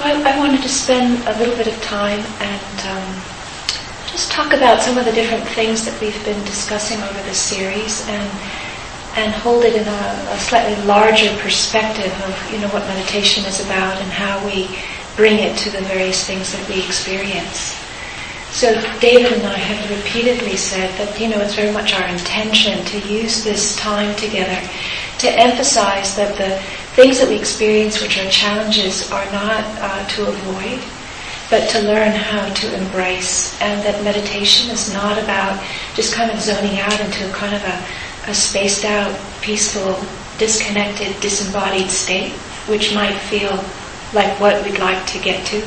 Well, I wanted to spend a little bit of time and um, just talk about some of the different things that we've been discussing over this series and and hold it in a, a, slightly larger perspective of you know what meditation is about and how we bring it to the various things that we experience. So David and I have repeatedly said that you know it's very much our intention to use this time together to emphasize that the things that we experience, which are challenges, are not uh, to avoid, but to learn how to embrace, and that meditation is not about just kind of zoning out into kind of a a spaced out, peaceful, disconnected, disembodied state, which might feel like what we'd like to get to.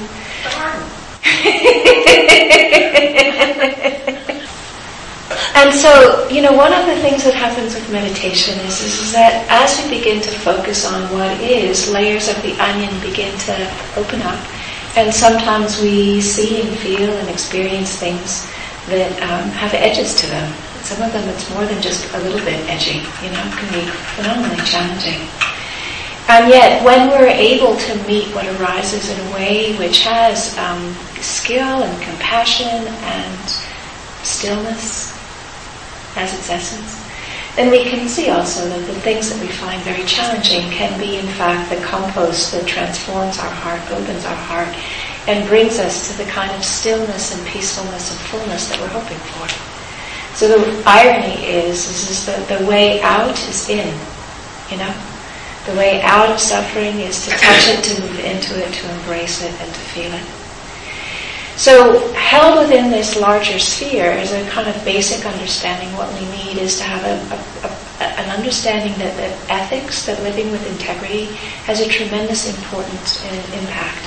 and so, you know, one of the things that happens with meditation is, is, is, that as we begin to focus on what is, layers of the onion begin to open up. And sometimes we see and feel and experience things that um, have edges to them. Some of them it's more than just a little bit edgy, you know, it can be phenomenally challenging. And yet, when we're able to meet what arises in a way which has um, skill and compassion and stillness as its essence, then we can see also that the things that we find very challenging can be, in fact, the compost that transforms our heart, opens our heart, and brings us to the kind of stillness and peacefulness and fullness that we're hoping for. So the irony is, is, is that the way out is in, you know? The way out of suffering is to touch it, to move into it, to embrace it, and to feel it. So, held within this larger sphere is a kind of basic understanding. What we need is to have a, a, a, an understanding that, that ethics, that living with integrity, has a tremendous importance and impact.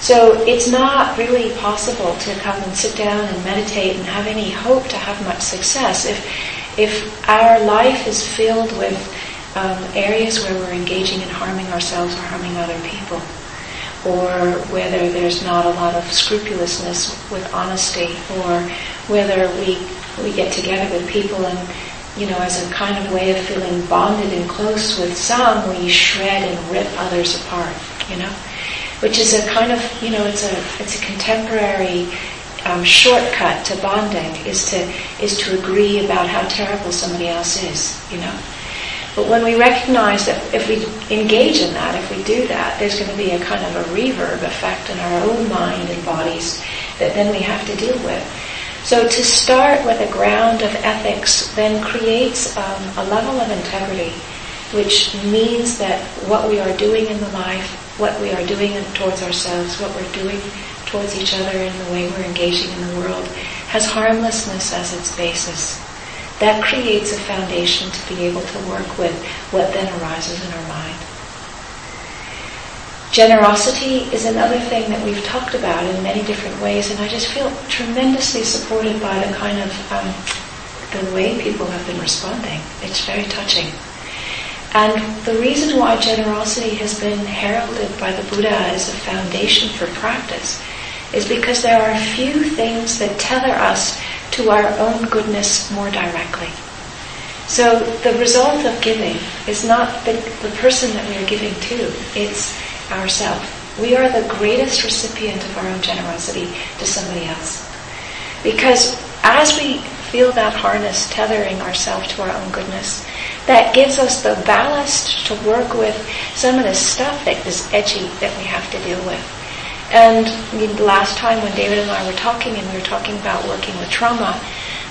So it's not really possible to come and sit down and meditate and have any hope to have much success if, if our life is filled with um, areas where we're engaging in harming ourselves or harming other people, or whether there's not a lot of scrupulousness with honesty, or whether we we get together with people and you know, as a kind of way of feeling bonded and close with some, we shred and rip others apart, you know which is a kind of, you know, it's a, it's a contemporary um, shortcut to bonding is to, is to agree about how terrible somebody else is, you know. But when we recognize that if we engage in that, if we do that, there's going to be a kind of a reverb effect in our own mind and bodies that then we have to deal with. So to start with a ground of ethics then creates um, a level of integrity, which means that what we are doing in the life what we are doing towards ourselves, what we're doing towards each other, and the way we're engaging in the world has harmlessness as its basis. That creates a foundation to be able to work with what then arises in our mind. Generosity is another thing that we've talked about in many different ways, and I just feel tremendously supported by the kind of um, the way people have been responding. It's very touching. And the reason why generosity has been heralded by the Buddha as a foundation for practice is because there are few things that tether us to our own goodness more directly. So the result of giving is not the, the person that we are giving to, it's ourselves. We are the greatest recipient of our own generosity to somebody else. Because as we feel that harness tethering ourselves to our own goodness, that gives us the ballast to work with some of the stuff that is edgy that we have to deal with. And the last time when David and I were talking, and we were talking about working with trauma,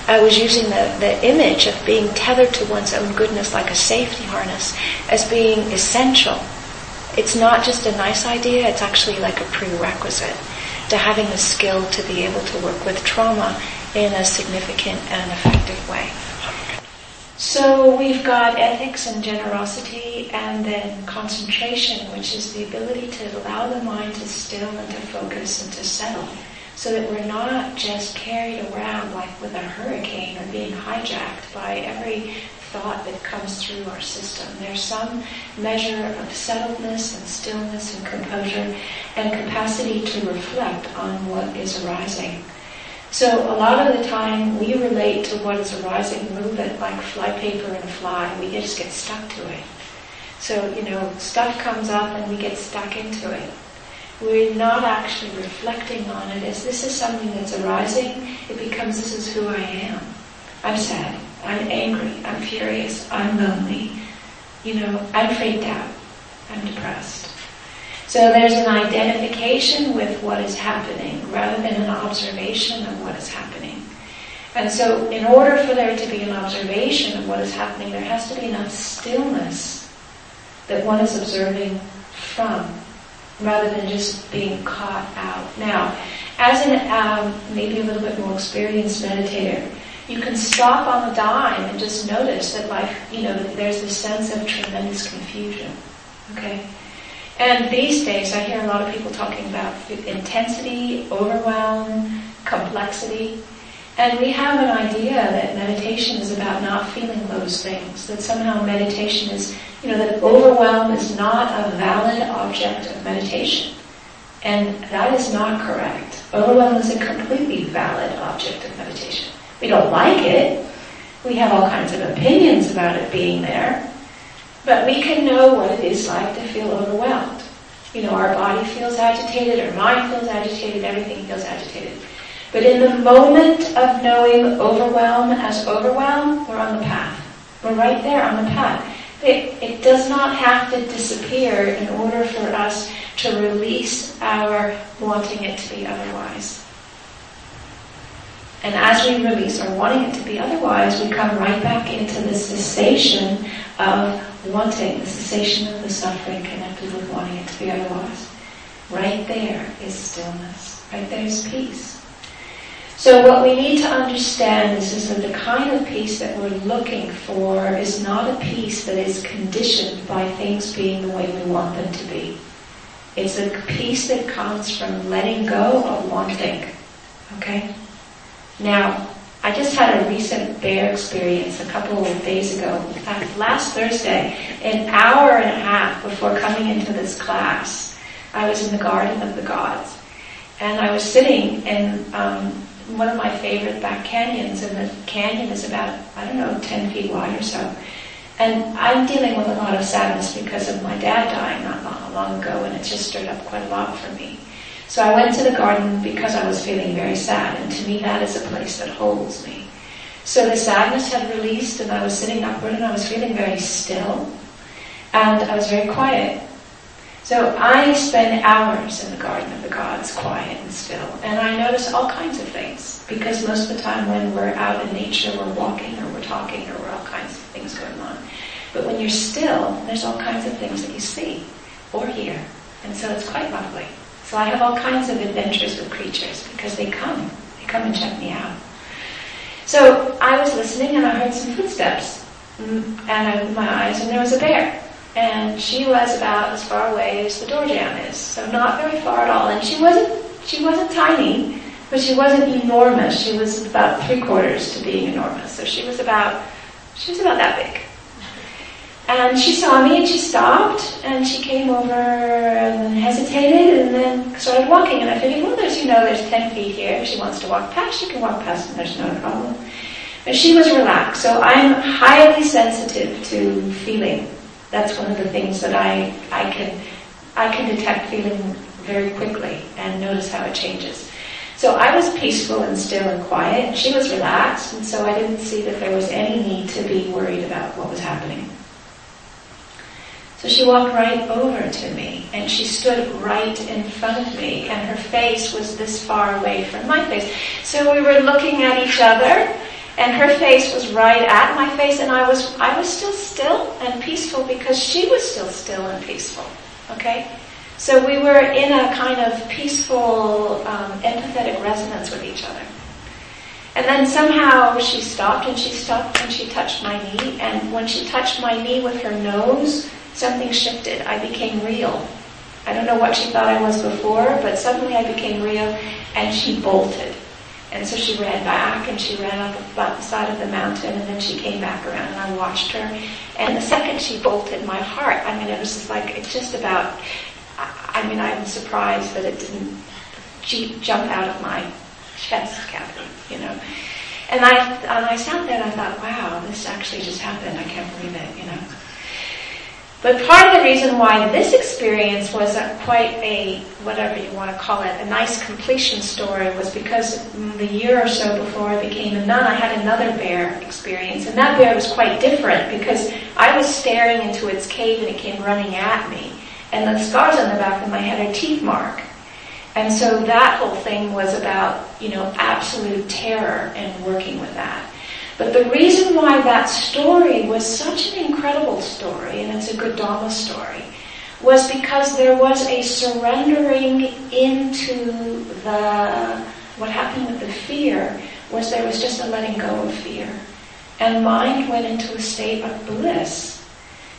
I was using the, the image of being tethered to one's own goodness like a safety harness as being essential. It's not just a nice idea, it's actually like a prerequisite to having the skill to be able to work with trauma in a significant and effective way. So we've got ethics and generosity and then concentration, which is the ability to allow the mind to still and to focus and to settle so that we're not just carried around like with a hurricane or being hijacked by every thought that comes through our system. There's some measure of settledness and stillness and composure and capacity to reflect on what is arising. So a lot of the time we relate to what is arising, move it like flypaper and a fly. We just get stuck to it. So, you know, stuff comes up and we get stuck into it. we're not actually reflecting on it as this is something that's arising, it becomes this is who I am. I'm sad, I'm angry, I'm furious, I'm lonely, you know, I'm freaked out, I'm depressed. So there's an identification with what is happening rather than an observation of what is happening. And so in order for there to be an observation of what is happening, there has to be enough stillness that one is observing from rather than just being caught out. Now, as an um, maybe a little bit more experienced meditator, you can stop on a dime and just notice that life, you know, there's this sense of tremendous confusion. Okay? And these days I hear a lot of people talking about intensity, overwhelm, complexity. And we have an idea that meditation is about not feeling those things, that somehow meditation is, you know, that overwhelm is not a valid object of meditation. And that is not correct. Overwhelm is a completely valid object of meditation. We don't like it. We have all kinds of opinions about it being there. But we can know what it is like to feel overwhelmed. You know, our body feels agitated, our mind feels agitated, everything feels agitated. But in the moment of knowing overwhelm as overwhelm, we're on the path. We're right there on the path. It, it does not have to disappear in order for us to release our wanting it to be otherwise. And as we release our wanting it to be otherwise, we come right back into the cessation of wanting, the cessation of the suffering connected with wanting it to be otherwise. Right there is stillness. Right there is peace. So what we need to understand is, is that the kind of peace that we're looking for is not a peace that is conditioned by things being the way we want them to be. It's a peace that comes from letting go of wanting. Okay? Now, I just had a recent bear experience a couple of days ago. in fact, last Thursday, an hour and a half before coming into this class, I was in the Garden of the Gods. And I was sitting in um, one of my favorite back canyons, and the canyon is about, I don't know, 10 feet wide or so. And I'm dealing with a lot of sadness because of my dad dying not long, long ago, and it just stirred up quite a lot for me. So I went to the garden because I was feeling very sad, and to me that is a place that holds me. So the sadness had released, and I was sitting upward, and I was feeling very still, and I was very quiet. So I spend hours in the Garden of the Gods, quiet and still, and I notice all kinds of things, because most of the time when we're out in nature, we're walking, or we're talking, or we're all kinds of things going on. But when you're still, there's all kinds of things that you see, or hear, and so it's quite lovely. So I have all kinds of adventures with creatures because they come. They come and check me out. So I was listening and I heard some footsteps. Mm, and I opened my eyes and there was a bear. And she was about as far away as the door jamb is. So not very far at all. And she wasn't, she wasn't tiny, but she wasn't enormous. She was about three quarters to being enormous. So she was about, she was about that big. And she saw me and she stopped and she came over and hesitated and then started walking. And I figured, well, there's, you know, there's 10 feet here. If she wants to walk past, she can walk past and there's no problem. But she was relaxed. So I'm highly sensitive to feeling. That's one of the things that I, I can, I can detect feeling very quickly and notice how it changes. So I was peaceful and still and quiet. She was relaxed, and so I didn't see that there was any need to be worried about what was happening. So she walked right over to me and she stood right in front of me and her face was this far away from my face. So we were looking at each other and her face was right at my face and I was, I was still still and peaceful because she was still still and peaceful. Okay? So we were in a kind of peaceful, um, empathetic resonance with each other. And then somehow she stopped and she stopped and she touched my knee and when she touched my knee with her nose, something shifted. I became real. I don't know what she thought I was before, but suddenly I became real and she bolted. And so she ran back and she ran up the side of the mountain and then she came back around and I watched her. And the second she bolted, my heart, I mean, it was just like, it's just about, I mean, I'm surprised that it didn't jump out of my chest cavity, you know. And I, and I sat there and I thought, wow, this actually just happened. I can't believe it, you know. But part of the reason why this experience wasn't quite a, whatever you want to call it, a nice completion story was because the year or so before I became a nun, I had another bear experience. And that bear was quite different because I was staring into its cave and it came running at me. And the scars on the back of my head are teeth mark. And so that whole thing was about, you know, absolute terror and working with that. But the reason why that story was such an incredible story, and it's a good Dharma story, was because there was a surrendering into the, what happened with the fear was there was just a letting go of fear. And mind went into a state of bliss.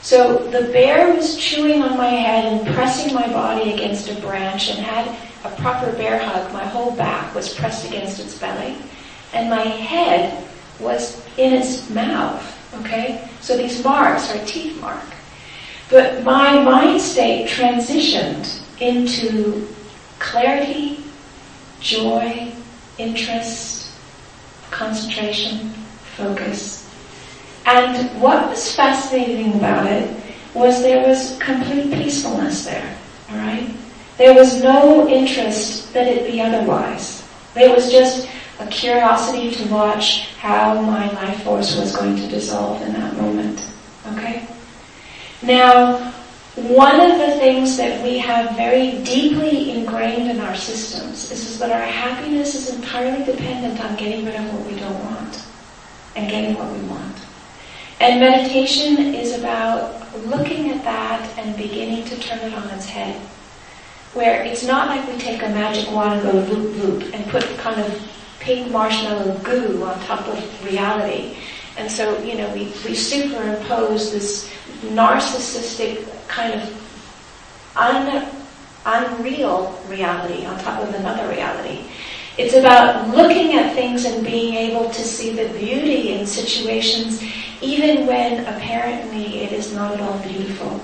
So the bear was chewing on my head and pressing my body against a branch and had a proper bear hug. My whole back was pressed against its belly. And my head was in its mouth. Okay? So these marks are teeth mark. But my mind state transitioned into clarity, joy, interest, concentration, focus. And what was fascinating about it was there was complete peacefulness there. Alright? There was no interest that it be otherwise. There was just a curiosity to watch how my life force was going to dissolve in that moment. Okay? Now, one of the things that we have very deeply ingrained in our systems is, is that our happiness is entirely dependent on getting rid of what we don't want and getting what we want. And meditation is about looking at that and beginning to turn it on its head. Where it's not like we take a magic wand and go loop loop and put kind of pink marshmallow goo on top of reality. And so, you know, we, we superimpose this narcissistic kind of un, unreal reality on top of another reality. It's about looking at things and being able to see the beauty in situations even when apparently it is not at all beautiful.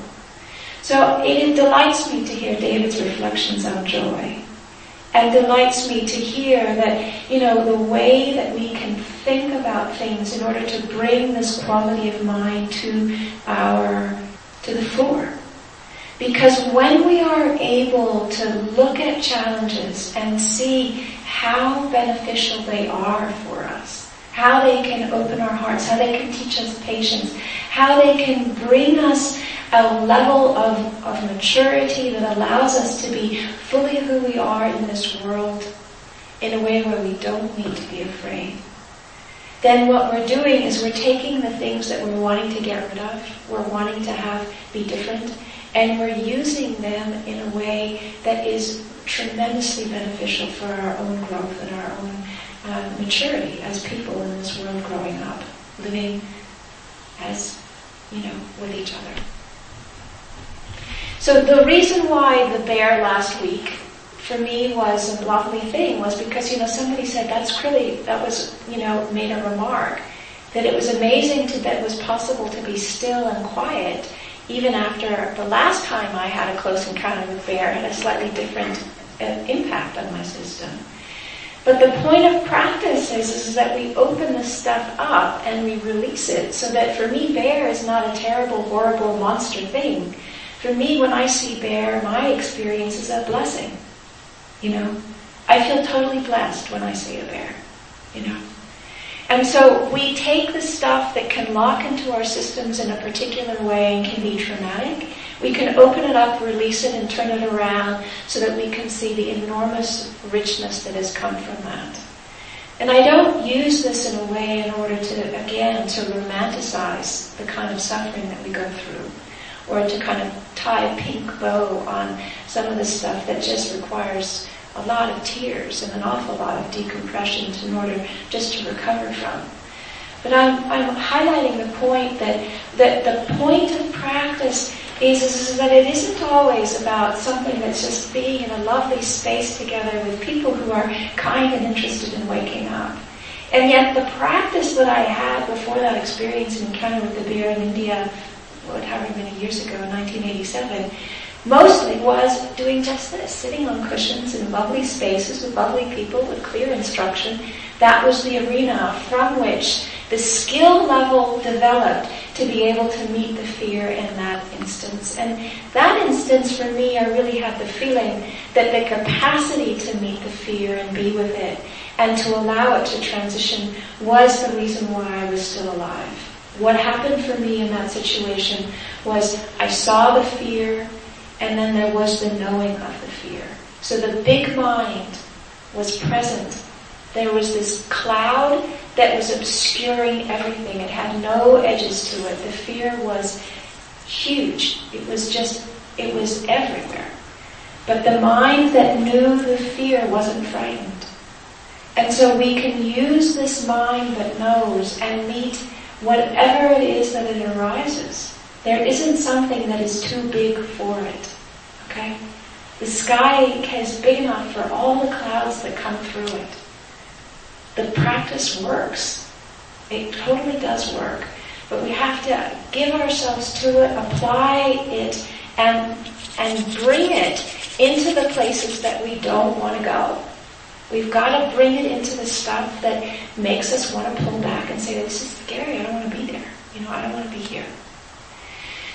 So it delights me to hear David's reflections on joy and delights me to hear that, you know, the way that we can think about things in order to bring this quality of mind to our, to the fore. Because when we are able to look at challenges and see how beneficial they are for us, how they can open our hearts, how they can teach us patience, how they can bring us a level of, of maturity that allows us to be fully who we are in this world in a way where we don't need to be afraid. Then what we're doing is we're taking the things that we're wanting to get rid of, we're wanting to have be different, and we're using them in a way that is tremendously beneficial for our own growth and our own uh, maturity as people in this world growing up, living as, you know, with each other. So the reason why the bear last week for me was a lovely thing was because, you know, somebody said that's really, that was, you know, made a remark that it was amazing to, that it was possible to be still and quiet even after the last time I had a close encounter with bear had a slightly different uh, impact on my system. But the point of practice is, is that we open this stuff up and we release it so that for me bear is not a terrible, horrible monster thing. For me, when I see bear, my experience is a blessing. You know, I feel totally blessed when I see a bear. You know. And so we take the stuff that can lock into our systems in a particular way and can be traumatic. We can open it up, release it, and turn it around so that we can see the enormous richness that has come from that. And I don't use this in a way in order to, again, to romanticize the kind of suffering that we go through or to kind of tie a pink bow on some of the stuff that just requires a lot of tears and an awful lot of decompression in order just to recover from. But I'm, I'm highlighting the point that, that the point of practice is, is, that it isn't always about something that's just being in a lovely space together with people who are kind and interested in waking up. And yet the practice that I had before that experience and encounter with the bear in India what, however many years ago, in 1987, mostly was doing just this, sitting on cushions in lovely spaces with lovely people with clear instruction. That was the arena from which the skill level developed to be able to meet the fear in that instance. And that instance for me, I really had the feeling that the capacity to meet the fear and be with it and to allow it to transition was the reason why I was still alive. What happened for me in that situation was I saw the fear and then there was the knowing of the fear. So the big mind was present. There was this cloud that was obscuring everything. It had no edges to it. The fear was huge. It was just, it was everywhere. But the mind that knew the fear wasn't frightened. And so we can use this mind that knows and meet whatever it is that it arises. There isn't something that is too big for it. Okay? The sky is big enough for all the clouds that come through it. The practice works. It totally does work. But we have to give ourselves to it, apply it, and, and bring it into the places that we don't want to go. We've got to bring it into the stuff that makes us want to pull back and say, this is scary, I don't want to be there. You know, I don't want to be here.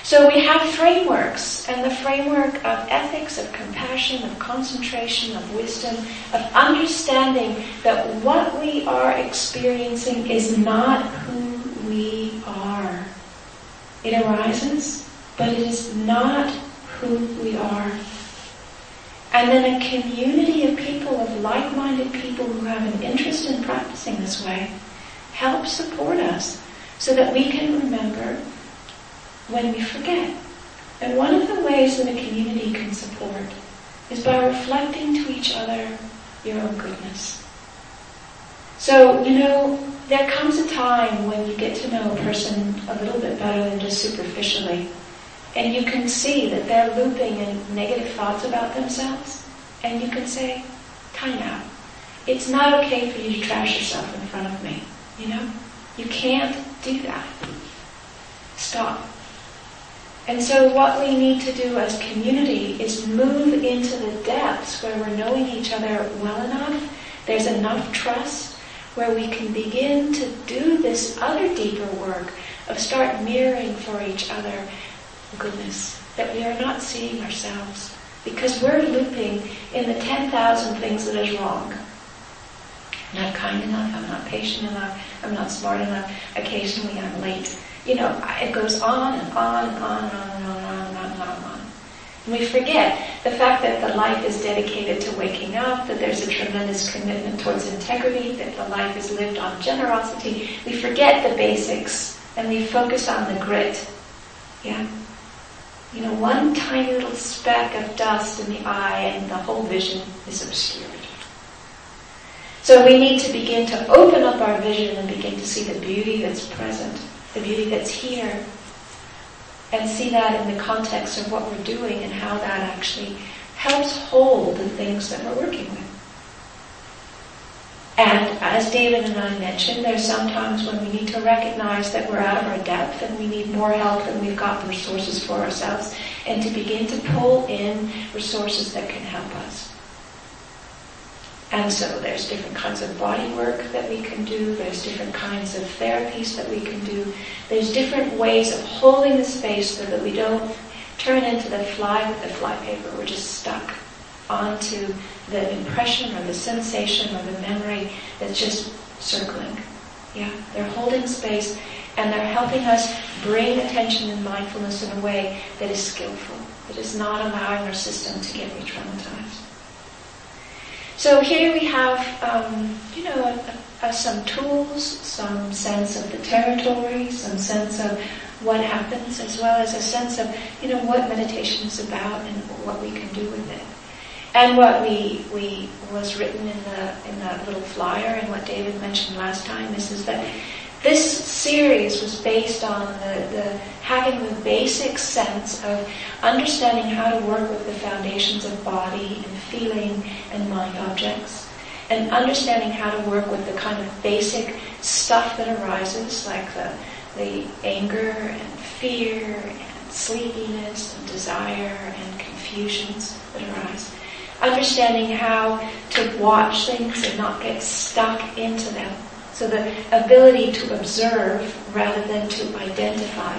So we have frameworks, and the framework of ethics, of compassion, of concentration, of wisdom, of understanding that what we are experiencing is not who we are. It arises, but it is not who we are. And then a community of people, of like-minded people who have an interest in practicing this way, help support us so that we can remember when we forget. And one of the ways that a community can support is by reflecting to each other your own goodness. So, you know, there comes a time when you get to know a person a little bit better than just superficially. And you can see that they're looping in negative thoughts about themselves. And you can say, time out. It's not okay for you to trash yourself in front of me. You know? You can't do that. Stop. And so what we need to do as community is move into the depths where we're knowing each other well enough, there's enough trust, where we can begin to do this other deeper work of start mirroring for each other goodness, that we are not seeing ourselves because we're looping in the 10,000 things that is wrong. I'm not kind enough, I'm not patient enough, I'm not smart enough, occasionally I'm late. You know, it goes on and on and on and on and on and on and on and on. And, on. and we forget the fact that the life is dedicated to waking up, that there's a tremendous commitment towards integrity, that the life is lived on generosity. We forget the basics and we focus on the grit. Yeah? You know, one tiny little speck of dust in the eye and the whole vision is obscured. So we need to begin to open up our vision and begin to see the beauty that's present, the beauty that's here, and see that in the context of what we're doing and how that actually helps hold the things that we're working with. And as David and I mentioned, there's sometimes when we need to recognize that we're out of our depth and we need more help than we've got resources for ourselves and to begin to pull in resources that can help us. And so there's different kinds of body work that we can do, there's different kinds of therapies that we can do, there's different ways of holding the space so that we don't turn into the fly with the flypaper, we're just stuck onto the impression or the sensation or the memory that's just circling. Yeah, they're holding space and they're helping us bring attention and mindfulness in a way that is skillful, that is not allowing our system to get re-traumatized. So here we have, um, you know, a, a, some tools, some sense of the territory, some sense of what happens, as well as a sense of, you know, what meditation is about and what we can do with it. And what we, we was written in the in that little flyer and what David mentioned last time is, is that this series was based on the, the having the basic sense of understanding how to work with the foundations of body and feeling and mind objects, and understanding how to work with the kind of basic stuff that arises, like the, the anger and fear and sleepiness and desire and confusions that arise understanding how to watch things and not get stuck into them. So the ability to observe rather than to identify.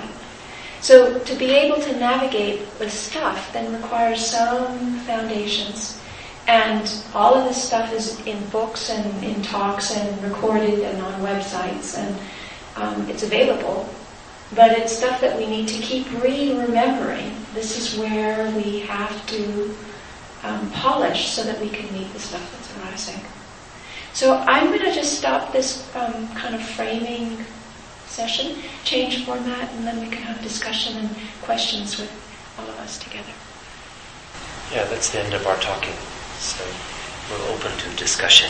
So to be able to navigate the stuff then requires some foundations. And all of this stuff is in books and in talks and recorded and on websites and um, it's available. But it's stuff that we need to keep re-remembering. This is where we have to um, polish so that we can meet the stuff that's arising. So I'm going to just stop this um, kind of framing session, change format, and then we can have discussion and questions with all of us together. Yeah, that's the end of our talking. So we're open to discussion.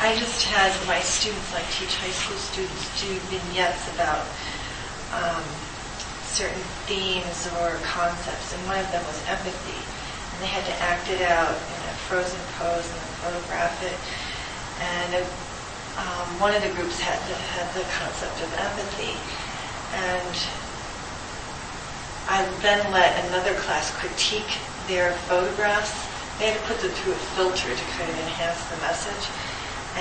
I just had my students, I teach high school students, do vignettes about um, certain themes or concepts, and one of them was empathy. And they had to act it out in a frozen pose and then photograph it. And um, one of the groups had the, had the concept of empathy. And I then let another class critique their photographs. They had to put them through a filter to kind of enhance the message.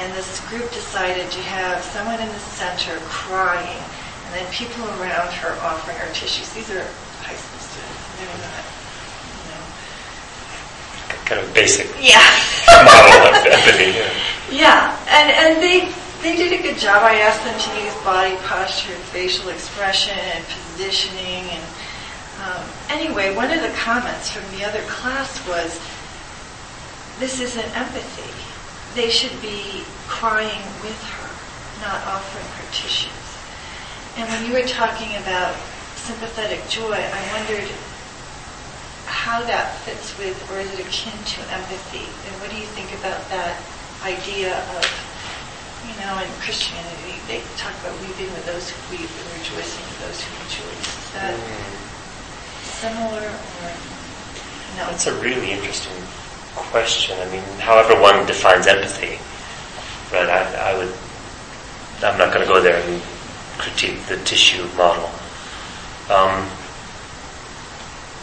And this group decided to have someone in the center crying, then people around her offering her tissues. These are high school students. They're not you know. kind of basic yeah. model of empathy. Yeah. yeah, and and they they did a good job. I asked them to use body posture, facial expression, and positioning. And um, anyway, one of the comments from the other class was, "This isn't empathy. They should be crying with her, not offering her tissues." And when you were talking about sympathetic joy, I wondered how that fits with, or is it akin to empathy? And what do you think about that idea of, you know, in Christianity, they talk about weeping with those who weep and rejoicing with those who rejoice. Is that similar or no? That's a really interesting question. I mean, however one defines empathy, but I, I would, I'm not going to go there critique the tissue model. Um,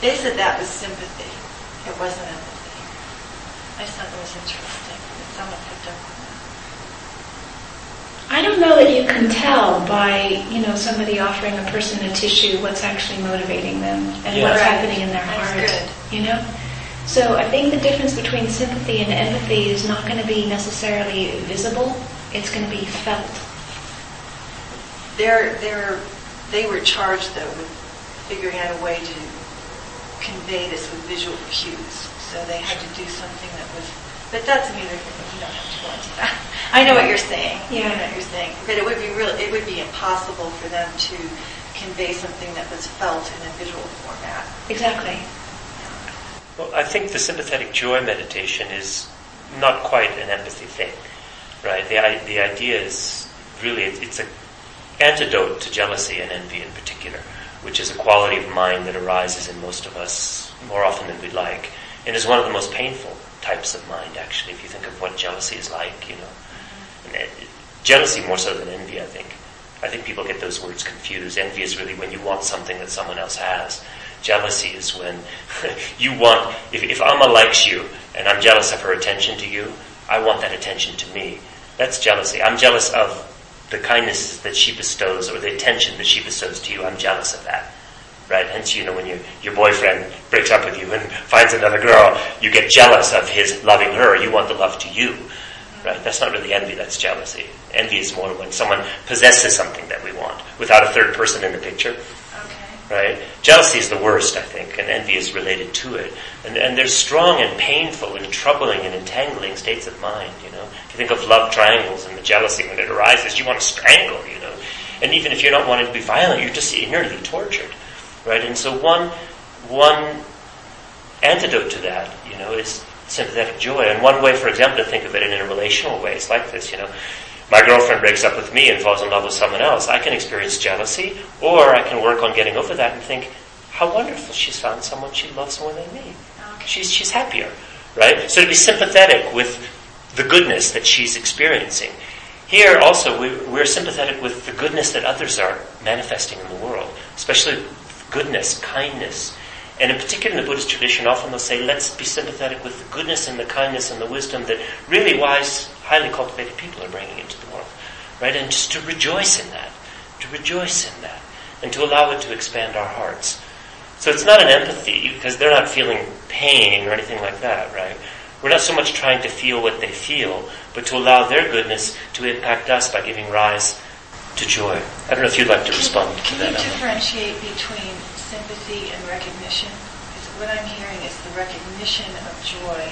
they said that was sympathy. It wasn't empathy. I just thought it was interesting that someone picked up on that. I don't know that you can tell by, you know, somebody offering a person a tissue what's actually motivating them and yeah. what's right. happening in their That's heart. Good. You know? So I think the difference between sympathy and empathy is not going to be necessarily visible. It's going to be felt. They're, they're, they were charged, though, with figuring out a way to convey this with visual cues. So they had to do something that was, but that's neither. You don't have to go into that. I know what you're saying. Yeah. I know what you're saying. But it would be real. It would be impossible for them to convey something that was felt in a visual format. Exactly. Well, I think the sympathetic joy meditation is not quite an empathy thing, right? The the idea is really it's an antidote to jealousy and envy in particular which is a quality of mind that arises in most of us more often than we'd like, and is one of the most painful types of mind, actually, if you think of what jealousy is like, you know. It, jealousy more so than envy, I think. I think people get those words confused. Envy is really when you want something that someone else has. Jealousy is when you want, if, if Amma likes you and I'm jealous of her attention to you, I want that attention to me. That's jealousy. I'm jealous of the kindness that she bestows or the attention that she bestows to you, I'm jealous of that. Right? Hence, you know, when you, your boyfriend breaks up with you and finds another girl, you get jealous of his loving her. You want the love to you. Right? That's not really envy, that's jealousy. Envy is more when someone possesses something that we want without a third person in the picture. Right? Jealousy is the worst, I think, and envy is related to it. And, and there's strong and painful and troubling and entangling states of mind, you know. If you think of love triangles and the jealousy when it arises, you want to strangle, you know. And even if you're not wanting to be violent, you're just innerly tortured, right? And so one, one antidote to that, you know, is sympathetic joy. And one way, for example, to think of it in a relational way is like this, you know. My girlfriend breaks up with me and falls in love with someone else. I can experience jealousy, or I can work on getting over that and think, how wonderful she's found someone she loves more than me. She's, she's happier, right? So to be sympathetic with the goodness that she's experiencing. Here also, we, we're sympathetic with the goodness that others are manifesting in the world, especially goodness, kindness, And in particular, in the Buddhist tradition, often they'll say, let's be sympathetic with the goodness and the kindness and the wisdom that really wise, highly cultivated people are bringing into the world. Right? And just to rejoice in that. To rejoice in that. And to allow it to expand our hearts. So it's not an empathy, because they're not feeling pain or anything like that, right? We're not so much trying to feel what they feel, but to allow their goodness to impact us by giving rise to joy. I don't know if you'd like to respond to Can that. you Amma. differentiate between sympathy and recognition? Because what I'm hearing is the recognition of joy.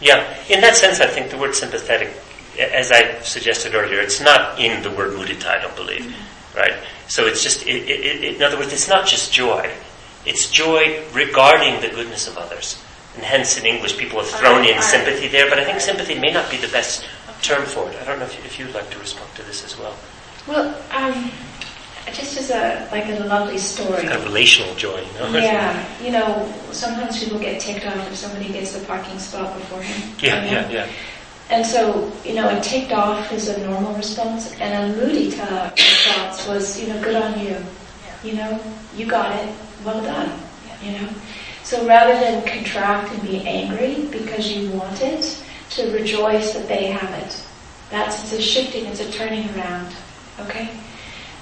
Yeah, in that sense, I think the word sympathetic, as I suggested earlier, it's not in the word mudita, I don't believe, right? So it's just, it, it, it, in other words, it's not just joy. It's joy regarding the goodness of others. And hence, in English, people have thrown in Alright, sympathy there, but I think sympathy may not be the best term for it. I don't know if, you, if you'd like to respond to this as well. Well, um, just as a like a lovely story. Kind of relational joy, you know? Yeah, you know, sometimes people get ticked off if somebody gets the parking spot before him. Yeah, you know? yeah, yeah. And so, you know, a ticked off is a normal response, and a mudita response was, you know, good on you. You know, you got it. Well done. You know. So rather than contract and be angry because you want it, to rejoice that they have it. That's it's a shifting, it's a turning around. Okay?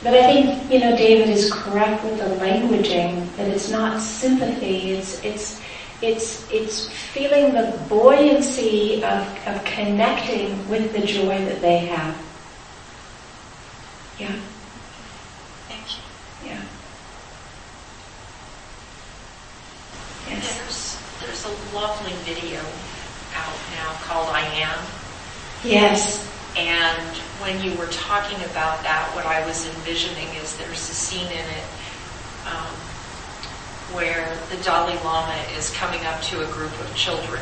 But I think, you know, David is correct with the languaging, that it's not sympathy, it's it's it's it's feeling the buoyancy of, of connecting with the joy that they have. Yeah, Thank you. yeah. Yes. There's, there's a lovely video out now called I Am. Yes. And when you were talking about that, what I was envisioning is there's a scene in it um, where the Dalai Lama is coming up to a group of children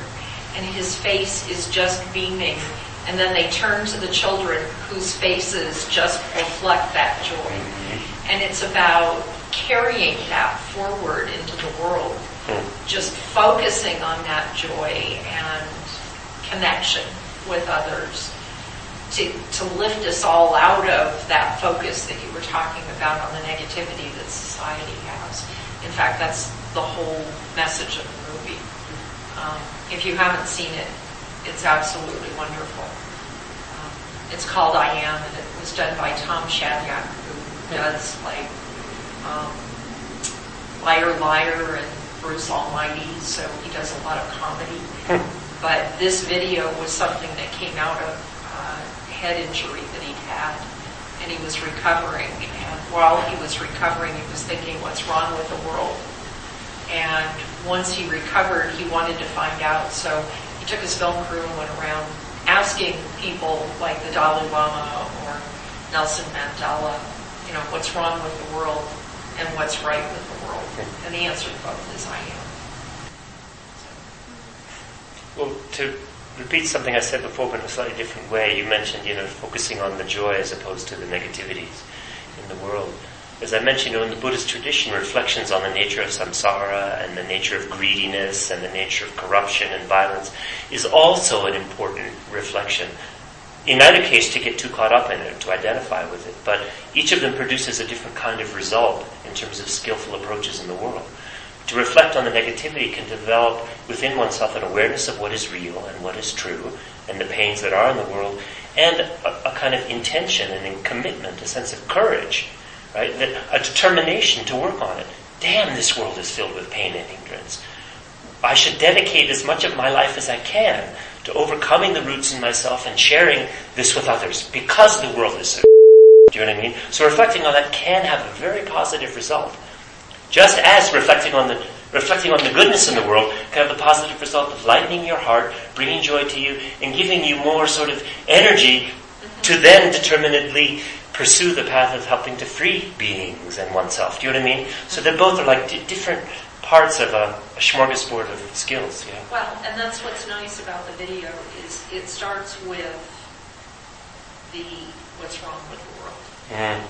and his face is just beaming and then they turn to the children whose faces just reflect that joy. And it's about carrying that forward into the world, just focusing on that joy and connection with others to, to lift us all out of that focus that you were talking about on the negativity that society has. In fact, that's the whole message of the movie. Um, if you haven't seen it, it's absolutely wonderful. Um, it's called I Am, and it was done by Tom Shadyac, who does like um, Liar Liar and Bruce Almighty, so he does a lot of comedy. But this video was something that came out of head injury that he'd had, and he was recovering. And while he was recovering, he was thinking, "What's wrong with the world?" And once he recovered, he wanted to find out. So he took his film crew and went around asking people like the Dalai Lama or Nelson Mandela, you know, what's wrong with the world and what's right with the world. And the answer to both is I am. Well, to repeat something I said before, but in a slightly different way, you mentioned, you know, focusing on the joy as opposed to the negativities in the world. As I mentioned, you know, in the Buddhist tradition, reflections on the nature of samsara and the nature of greediness and the nature of corruption and violence is also an important reflection. In either case, to get too caught up in it, to identify with it, but each of them produces a different kind of result in terms of skillful approaches in the world. To reflect on the negativity can develop within oneself an awareness of what is real and what is true, and the pains that are in the world, and a, a kind of intention and commitment, a sense of courage, right? That, a determination to work on it. Damn, this world is filled with pain and ignorance. I should dedicate as much of my life as I can to overcoming the roots in myself and sharing this with others because the world is so. Do you know what I mean? So reflecting on that can have a very positive result. Just as reflecting on the reflecting on the goodness in the world can have the positive result of lightening your heart, bringing joy to you, and giving you more sort of energy to then determinedly pursue the path of helping to free beings and oneself. Do you know what I mean? So they both are like di- different parts of a, a smorgasbord of skills. Yeah. Well, and that's what's nice about the video is it starts with the what's wrong with the world Mm.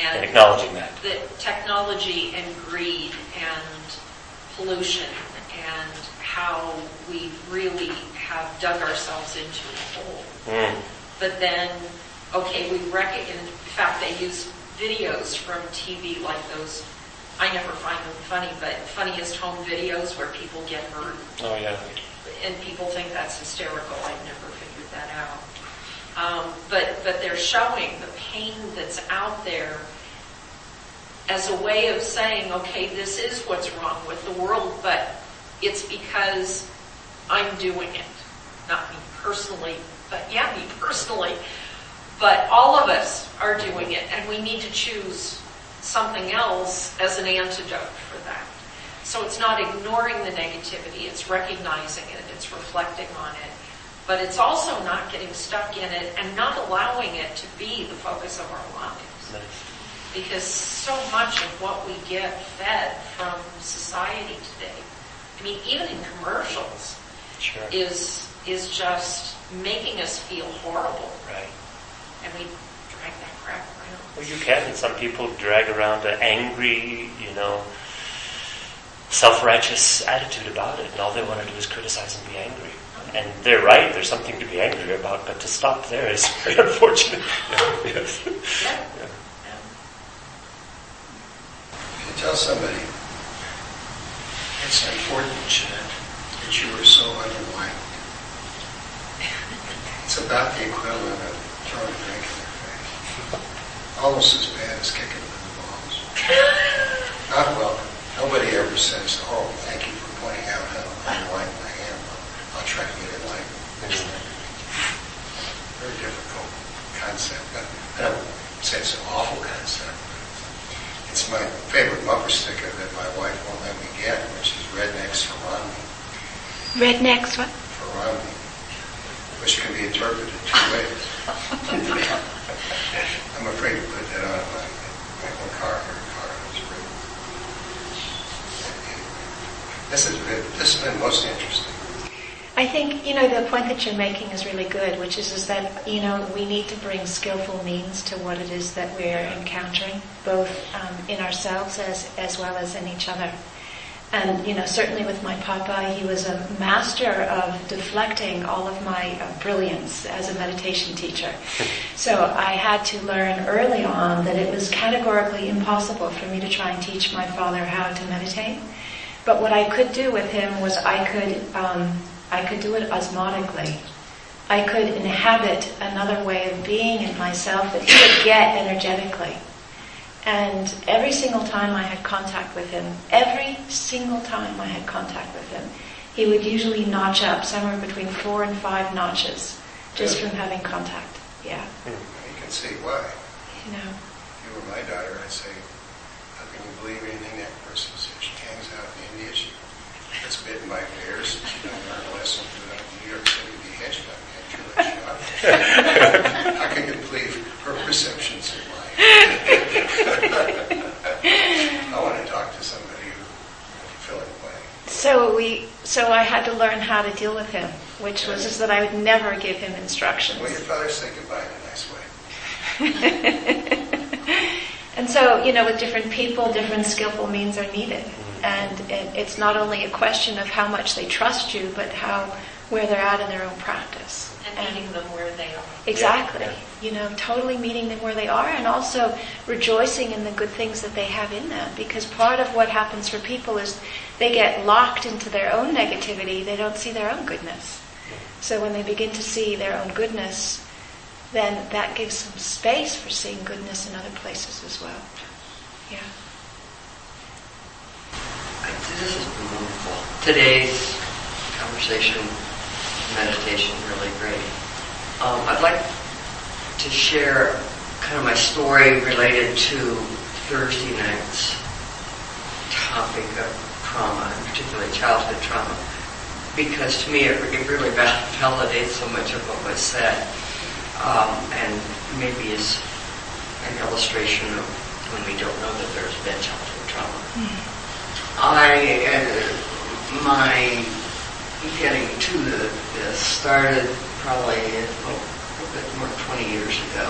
And acknowledging that. the technology and greed and pollution and how we really have dug ourselves into a hole. Mm. But then, okay, we recognize, in fact, they use videos from TV like those I never find them funny, but funniest home videos where people get hurt Oh, yeah. and people think that's hysterical. I've never figured that out. Um, but but they're showing the pain that's out there as a way of saying, okay, this is what's wrong with the world, but it's because I'm doing it, not me personally, but yeah, me personally. But all of us are doing it, and we need to choose something else as an antidote for that. So it's not ignoring the negativity, it's recognizing it, it's reflecting on it, but it's also not getting stuck in it and not allowing it to be the focus of our lives. Nice. Because so much of what we get fed from society today, I mean, even in commercials, Sure. is is just making us feel horrible, Right. and we drag that crap around. Well, you can. And some people drag around an angry, you know, self-righteous attitude about it, and all they want to do is criticize and be angry. And they're right. There's something to be angry about, but to stop there is very unfortunate. yes. Yeah. You tell somebody, it's unfortunate that you were so unenlightened. It's about the equivalent of throwing a drink in their face. Almost as bad as kicking them in the balls. Not welcome. Nobody ever says, oh, thank you for pointing out how unenlightened I am. I'll try to get enlightened. Very difficult concept. But I don't say it's an awful concept. It's my favorite bumper sticker that my wife won't let me get, which is Rednecks for Romney, Rednecks, what? for Romney, which can be interpreted two ways. I'm afraid to put that on my, my my car, her car written. This has been, this has been most interesting. I think, you know, the point that you're making is really good, which is, is that, you know, we need to bring skillful means to what it is that we're encountering, both um, in ourselves as, as well as in each other. And, you know, certainly with my papa, he was a master of deflecting all of my uh, brilliance as a meditation teacher. So I had to learn early on that it was categorically impossible for me to try and teach my father how to meditate. But what I could do with him was I could, um, I could do it osmotically. I could inhabit another way of being in myself that he would get energetically. And every single time I had contact with him, every single time I had contact with him, he would usually notch up somewhere between four and five notches just Really? from having contact. Yeah, hmm. You can see why. you know. If you were my daughter, I'd say, how can you believe anything that person says? She hangs out in India, she gets bitten by bears, she doesn't learn a lesson to go New York City to be hedge fund manager like shot. How can you believe her perceptions of life? I want to talk to somebody who fill in the. So we, so I had to learn how to deal with him, which was is that I would never give him instructions. Well, your father said goodbye in a nice way. And so, you know, with different people, different skillful means are needed. And it, it's not only a question of how much they trust you, but how, where they're at in their own practice. And meeting them where they are. Exactly. Yeah, You know, totally meeting them where they are and also rejoicing in the good things that they have in them. Because part of what happens for people is they get locked into their own negativity, they don't see their own goodness. So when they begin to see their own goodness, then that gives some space for seeing goodness in other places as well. Yeah. This has been wonderful. Today's conversation, meditation, really great. Um, I'd like to share kind of my story related to Thursday night's topic of trauma, and particularly childhood trauma, because to me it, it really val- validates so much of what was said, um, and maybe is an illustration of when we don't know that there's been childhood trauma. I, uh, my getting to the, this started probably oh, a bit more than 20 years ago.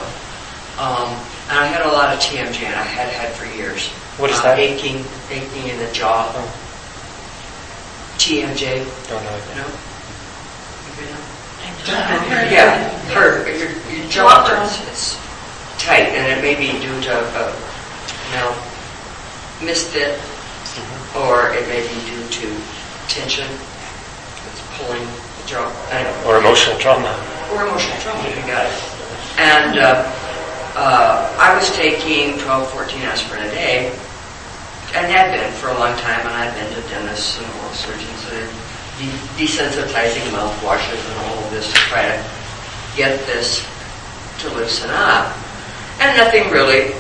Um, and I had a lot of TMJ, and I had had for years. What is Uh, that? Aching, aching in the jaw. Oh. TMJ, Don't know. you know? You know? I've heard Yeah, that. hurt, your, your jaw hurts. Tight, and it may be due to uh, mal, misfit, or it may be due to tension, it's pulling the jaw, Or emotional trauma. or emotional trauma, you got it. And uh, uh, I was taking 12, 14 aspirin a day, and had been for a long time, and I'd been to dentists and oral surgeons and de- desensitizing mouthwashes and all of this to try to get this to loosen up. And nothing really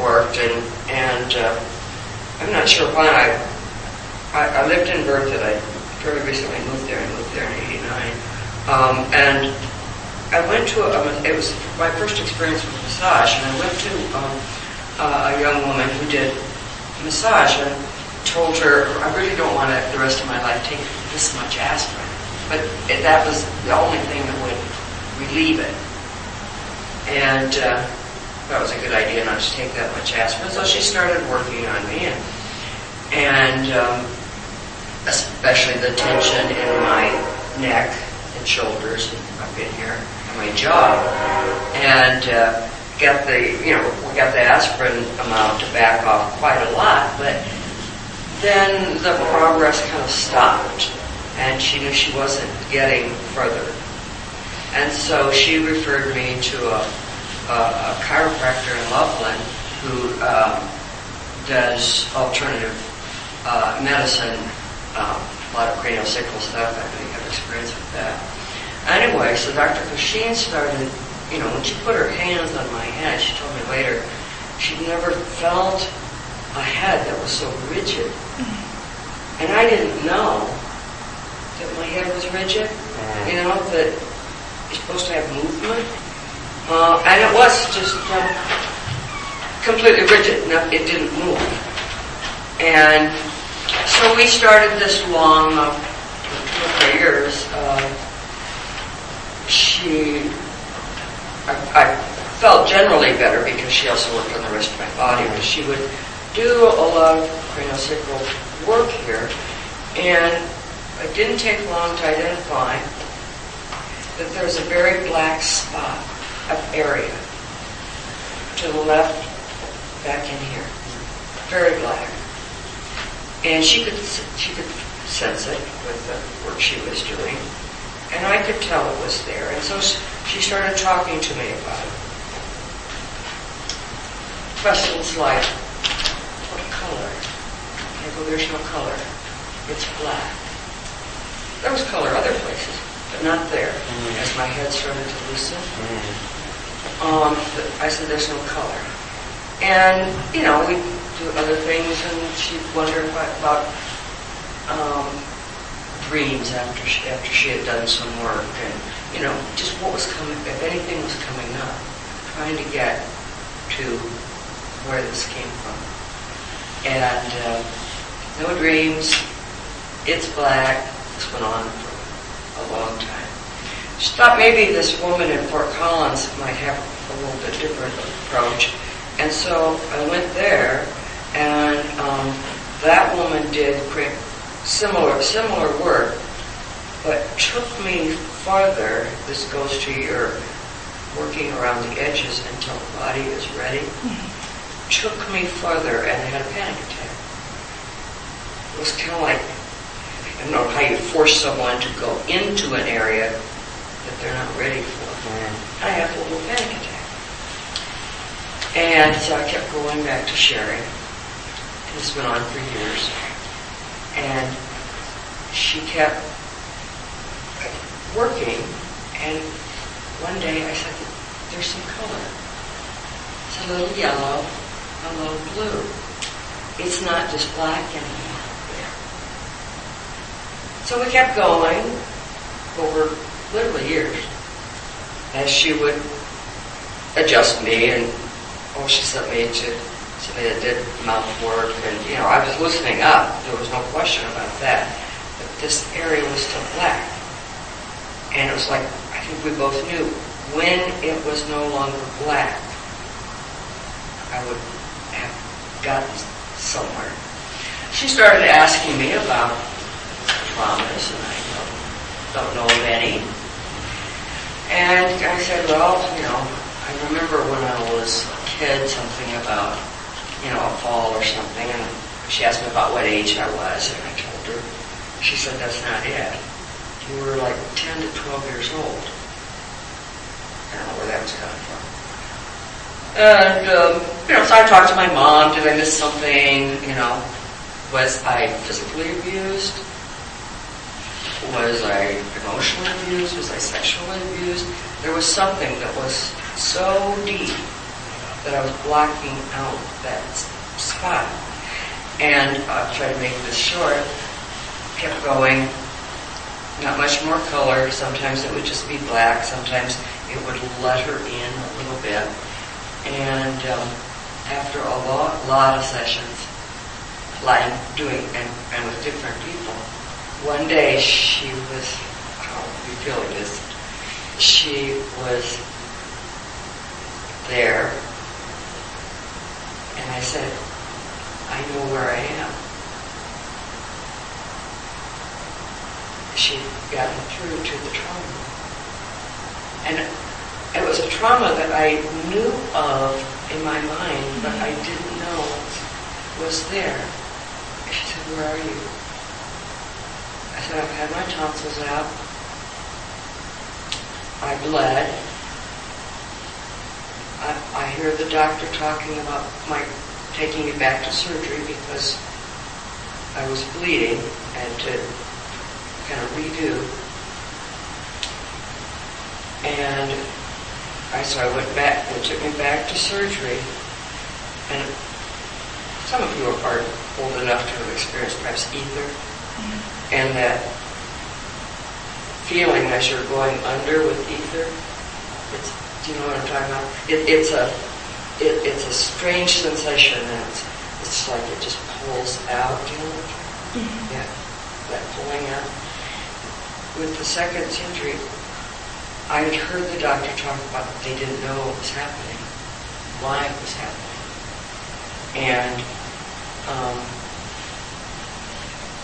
worked, and, and uh, I'm not sure why I, I, I lived in Berthoud. I very recently moved there. I moved there in '89, um, and I went to a, it was my first experience with massage, and I went to um, uh, a young woman who did massage and told her, I really don't want to the rest of my life take this much aspirin, but it, that was the only thing that would relieve it. And uh, that was a good idea not to take that much aspirin. So she started working on me, and, and um, especially the tension in my neck and shoulders and up in here, and my jaw, and uh, got the you know we got the aspirin amount to back off quite a lot, but then the progress kind of stopped, and she knew she wasn't getting further. And so she referred me to a, a, a chiropractor in Loveland who um, does alternative uh, medicine, um, a lot of craniosacral stuff. I really have experience with that. Anyway, so Dr. Cushing started, you know, when she put her hands on my head, she told me later, she'd never felt a head that was so rigid. And I didn't know that my head was rigid, you know, that you're supposed to have movement. Uh, and it was just um, completely rigid. No, it didn't move. And so we started this long, uh, two or three years. Uh, she, I, I felt generally better because she also worked on the rest of my body, but she would do a lot of craniosacral work here, and it didn't take long to identify that there's a very black spot of area to the left, back in here, very black, and she could she could sense it with the work she was doing, and I could tell it was there, and so she started talking to me about it. Questions like, what color? I go, there's no color. It's black. There was color other places, but not there. As my head started to loosen, um, I said, there's no color. And, you know, we do other things, and she'd wonder about, about um, dreams after she, after she had done some work, and, you know, just what was coming, if anything was coming up, trying to get to where this came from. And uh, no dreams, it's black, this went on for a long time. She thought maybe this woman in Fort Collins might have a little bit different approach. And so I went there, and um, that woman did similar similar work, but took me farther. This goes to your working around the edges until the body is ready. Took me farther, and I had a panic attack. It was kind of like I don't know how you force someone to go into an area that they're not ready for. I had a little panic attack. And so I kept going back to Sherry. This went on for years. And she kept working. And one day I said, there's some color. It's a little yellow, a little blue. It's not just black anymore. So we kept going over literally years as she would adjust me and oh she sent me to somebody that did mouth work. And you know I was loosening up. There was no question about that. But this area was still black. And it was like I think we both knew when it was no longer black I would have gotten somewhere. She started asking me about traumas and I don't, don't know of any. And I said, well, you know, I remember when I was a kid something about, you know, a fall or something, and she asked me about what age I was, and I told her. She said, that's not it. You were like 10 to 12 years old. I don't know where that was coming from. And, um, you know, so I talked to my mom. Did I miss something? You know, was I physically abused? Was I emotionally abused? Was I sexually abused? There was something that was so deep that I was blocking out that spot. And I'll try to make this short. Kept going. Not much more color. Sometimes it would just be black. Sometimes it would let her in a little bit. And um, after a lot, lot of sessions, like doing and, and with different people, one day she was, how you feeling this? She was there, and I said, I know where I am. She'd gotten through to the trauma. And it was a trauma that I knew of in my mind, but I mm-hmm. didn't know was there. She said, where are you? I said, I've had my tonsils out. I bled. I, I hear the doctor talking about my taking me back to surgery because I was bleeding and to kind of redo. And I so I went back. They took me back to surgery, and some of you are old enough to have experienced perhaps ether, mm-hmm. and that feeling as you're going under with ether. It's, do you know what I'm talking about? It, it's a it, it's a strange sensation, and it's it's like it just pulls out. Do you know what I'm talking about? Yeah, that pulling out. With the second surgery, I had heard the doctor talk about they didn't know what was happening, why it was happening. And um,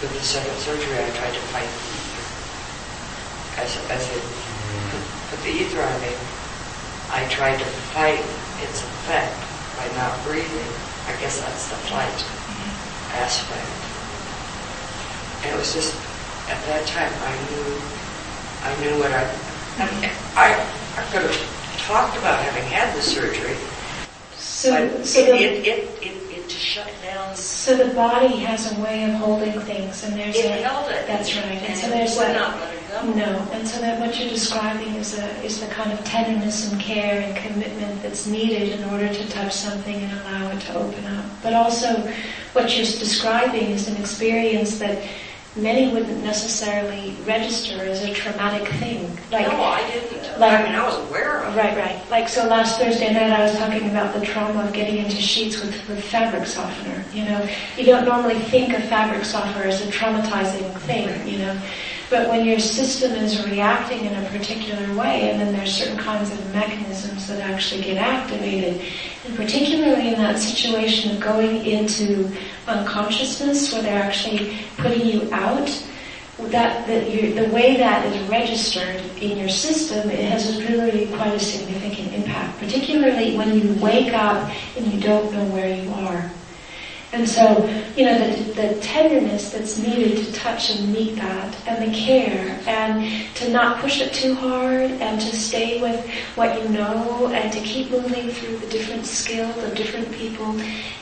with the second surgery, I tried to fight the ether. As, as they put the ether on me, I tried to fight its effect by not breathing. I guess that's the flight aspect. And it was just, at that time, I knew, I knew what I, I, I could have talked about having had the surgery, So, but so, it, the, it, it, it, it just shut down. so the body has a way of holding things, and there's It a, held it. That's right. And And so there's a, not let it go. No, and so that what you're describing is a is the kind of tenderness and care and commitment that's needed in order to touch something and allow it to open up. But also, what you're describing is an experience that many wouldn't necessarily register as a traumatic thing. Like, no, I didn't. like- I mean, I was aware of it. Right, right. Like so last Thursday night I was talking about the trauma of getting into sheets with, with fabric softener. You know, you don't normally think of fabric softener as a traumatizing thing, you know. But when your system is reacting in a particular way and then there's certain kinds of mechanisms that actually get activated, and particularly in that situation of going into unconsciousness where they're actually putting you out, that, that you, the way that is registered in your system, it has really quite a significant impact, particularly when you wake up and you don't know where you are. And so, you know, the, the tenderness that's needed to touch and meet that, and the care, and to not push it too hard, and to stay with what you know, and to keep moving through the different skills of different people,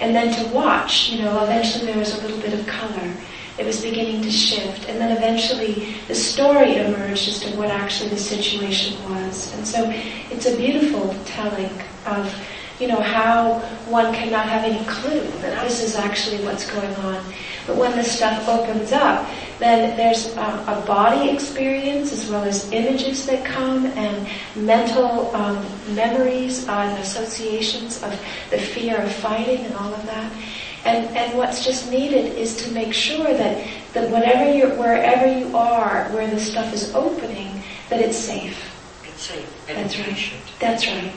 and then to watch, you know, eventually there was a little bit of color. It was beginning to shift, and then eventually the story emerged as to what actually the situation was. And so it's a beautiful telling of, you know, how one cannot have any clue that this is actually what's going on. But when this stuff opens up, then there's a, a body experience as well as images that come and mental um, memories and associations of the fear of fighting and all of that. And, and what's just needed is to make sure that, that whatever you're, wherever you are, where the stuff is opening, that it's safe. It's safe and That's right. patient. That's right.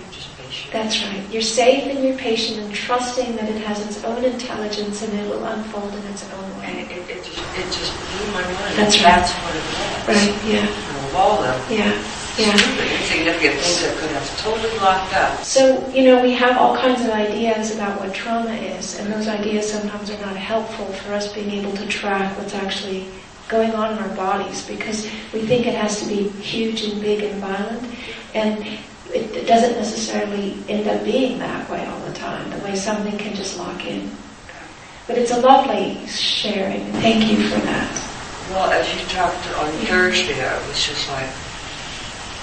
That's right. You're safe and you're patient and trusting that it has its own intelligence and it will unfold in its own and way. it, it, just, it just blew my mind. That's right. That's what it was. Right, yeah, And of all the yeah, Yeah. insignificant things that could have totally locked up. So, you know, we have all kinds of ideas about what trauma is, and those ideas sometimes are not helpful for us being able to track what's actually going on in our bodies because we think it has to be huge and big and violent, and it, doesn't necessarily end up being that way all the time, the way something can just lock in. But it's a lovely sharing, thank you for that. Well, as you talked on Thursday, I was just like,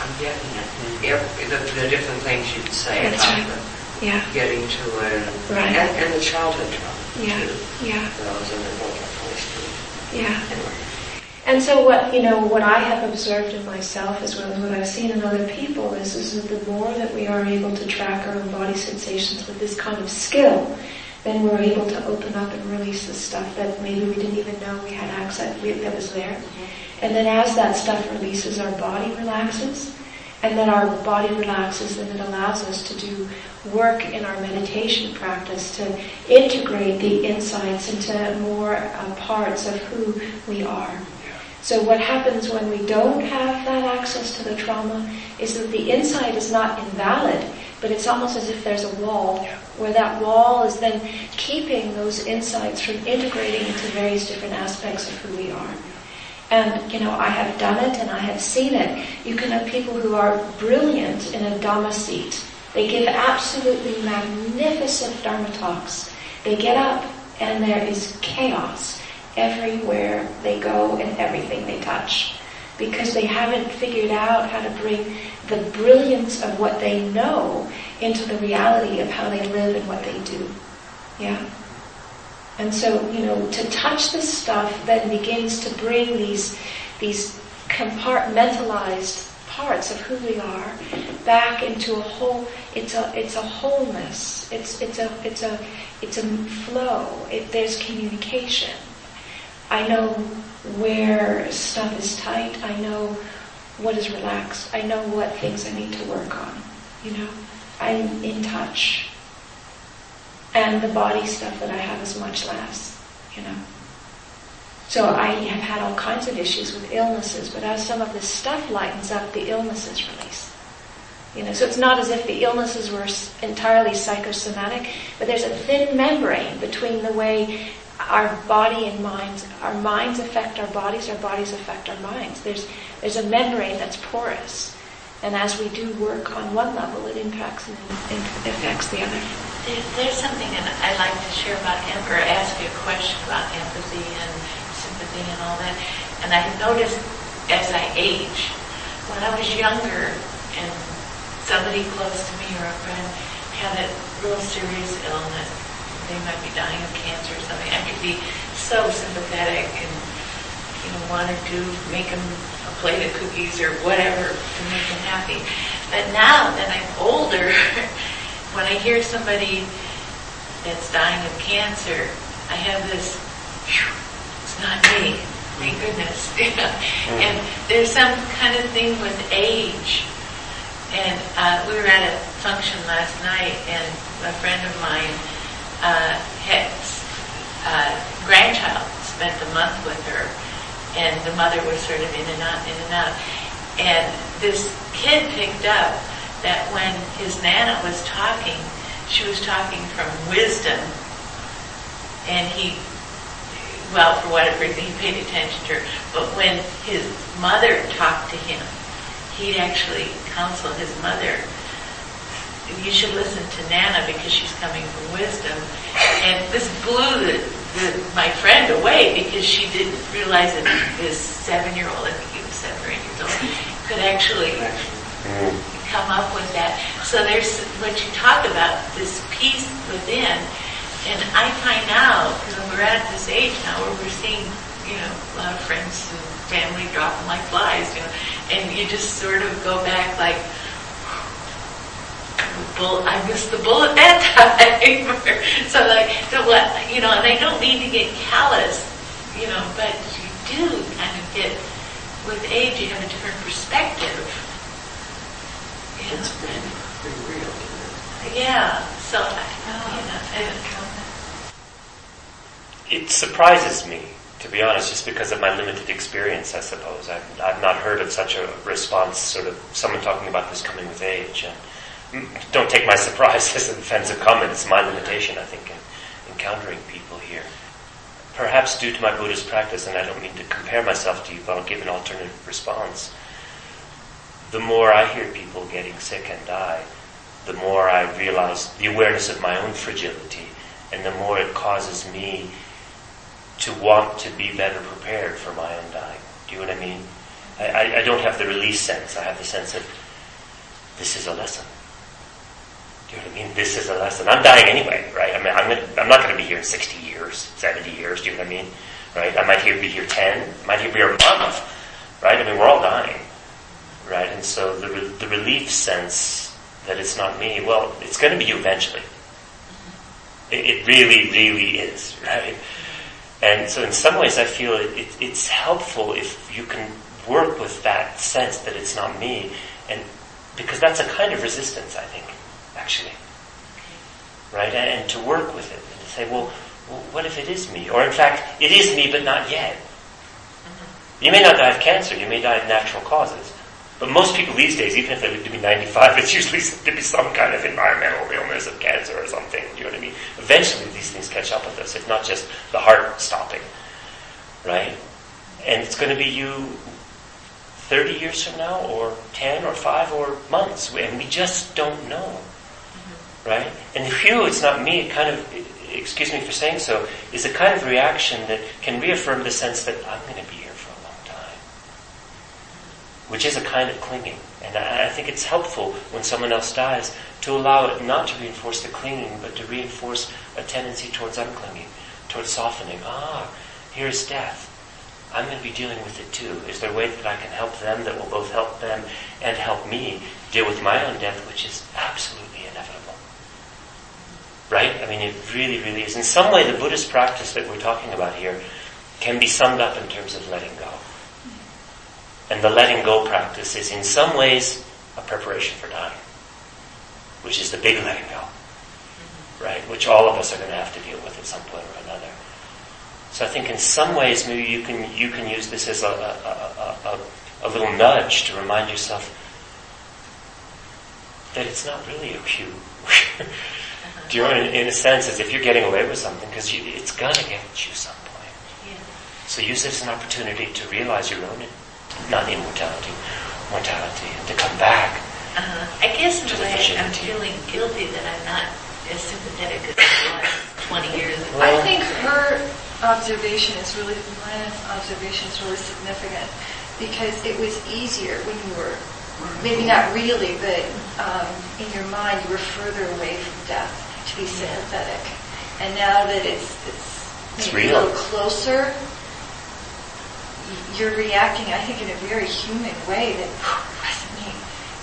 I'm getting it. Every, the, the different things you'd say That's about right. the Yeah, getting to it, Right. and, and the childhood trauma yeah, too. yeah, Those in the too. yeah. Anyway, And so what, you know, what I have observed in myself as well as what I've seen in other people is, is that the more that we are able to track our own body sensations with this kind of skill, then we're able to open up and release the stuff that maybe we didn't even know we had access, we, that was there. And then as that stuff releases, our body relaxes. And then our body relaxes, then it allows us to do work in our meditation practice to integrate the insights into more uh, parts of who we are. So what happens when we don't have that access to the trauma is that the insight is not invalid, but it's almost as if there's a wall where that wall is then keeping those insights from integrating into various different aspects of who we are. And, you know, I have done it and I have seen it. You can have people who are brilliant in a Dhamma seat. They give absolutely magnificent Dharma talks. They get up and there is chaos everywhere they go and everything they touch. Because they haven't figured out how to bring the brilliance of what they know into the reality of how they live and what they do. Yeah? And so, you know, to touch this stuff then begins to bring these, these compartmentalized parts of who we are back into a whole, it's a, it's a wholeness. It's, it's a, it's a, it's a flow. It, there's communication. I know where stuff is tight. I know what is relaxed. I know what things I need to work on. You know, I'm in touch. And the body stuff that I have is much less, you know. So I have had all kinds of issues with illnesses, but as some of this stuff lightens up, the illnesses release. You know, so it's not as if the illnesses were entirely psychosomatic, but there's a thin membrane between the way our body and minds, our minds affect our bodies, our bodies affect our minds. There's, there's a membrane that's porous. And as we do work on one level, it impacts and, affects the other. There, there's something that I'd like to share about empathy, or ask you a question about empathy and sympathy and all that. And I noticed as I age, when I was younger and somebody close to me or a friend had a real serious illness, they might be dying of cancer or something, I could be so sympathetic and you know want to do make them a plate of cookies or whatever to make them happy. But now that I'm older, when I hear somebody that's dying of cancer, I have this, it's not me, thank goodness. and there's some kind of thing with age. And uh, we were at a function last night, and a friend of mine uh, uh, grandchild spent a month with her, and the mother was sort of in and out, in and out. And this kid picked up that when his nana was talking, she was talking from wisdom, and he, well, for whatever reason, he paid attention to her. But when his mother talked to him, he'd actually counsel his mother, you should listen to Nana because she's coming from wisdom. And this blew the, the, my friend away because she didn't realize that this seven-year-old, I think he was seven or eight years old, could actually come up with that. So there's what you talk about, this peace within. And I find out, because we're at this age now where we're seeing, you know, a lot of friends and family dropping like flies, you know, and you just sort of go back like, bull, I missed the bullet that time. so like, so what, you know, and I don't mean to get callous, you know, but you do kind of get, with age, you have a different perspective. You It's know, pretty, pretty real. yeah, so, oh, you know, I, It surprises me to be honest, just because of my limited experience, I suppose. I've, I've not heard of such a response, sort of someone talking about this coming with age. And don't take my surprise as an offensive comment. It's my limitation, I think, in encountering people here. Perhaps due to my Buddhist practice, and I don't mean to compare myself to you, but I'll give an alternative response. The more I hear people getting sick and die, the more I realize the awareness of my own fragility, and the more it causes me to want to be better prepared for my own dying. Do you know what I mean? I, I, I don't have the release sense. I have the sense of this is a lesson. Do you know what I mean? This is a lesson. I'm dying anyway, right? I mean, I'm, gonna, I'm not going to be here in 60 years, 70 years. Do you know what I mean? Right? I might here be here 10. I might here be here a month. Right? I mean, we're all dying. Right? And so the, re- the relief sense that it's not me, well, it's going to be you eventually. It, it really, really is. Right? And so in some ways I feel it, it, it's helpful if you can work with that sense that it's not me. And because that's a kind of resistance, I think, actually. Right? And, and to work with it and to say, well, what if it is me? Or in fact, it is me, but not yet. Mm-hmm. You may not die of cancer, you may die of natural causes. But most people these days, even if they live to be 95, it's usually to be some kind of environmental illness of cancer or something. You know what I mean? Eventually these things catch up with us, if not just the heart stopping. Right? And it's going to be you 30 years from now, or 10, or 5, or months. And we just don't know. Right? And the few, it's not me, it kind of, excuse me for saying so, is a kind of reaction that can reaffirm the sense that I'm going to be here for a long time. Which is a kind of clinging. And I, I think it's helpful when someone else dies to allow it not to reinforce the clinging, but to reinforce a tendency towards unclinging, towards softening. Ah, here's death. I'm going to be dealing with it too. Is there a way that I can help them that will both help them and help me deal with my own death, which is absolutely inevitable? Right? I mean, it really, really is. In some way, the Buddhist practice that we're talking about here can be summed up in terms of letting go. And the letting go practice is in some ways a preparation for dying, which is the big letting go, right? Which all of us are going to have to deal with at some point or another. So I think in some ways maybe you can you can use this as a, a, a, a little nudge to remind yourself that it's not really a cue. Do you know, in, in a sense, as if you're getting away with something, because it's going to get you some point. Yeah. So use it as an opportunity to realize your own not immortality, mortality, and to come back. Uh-huh. I guess in To a the way I'm feeling guilty that I'm not as sympathetic as I was 20 years ago. I think her observation is really, Lena's observation is really significant because it was easier when you were, maybe not really, but um, in your mind you were further away from death to be sympathetic. And now that it's, it's, It's real. a little closer, you're reacting, I think, in a very human way that wasn't me.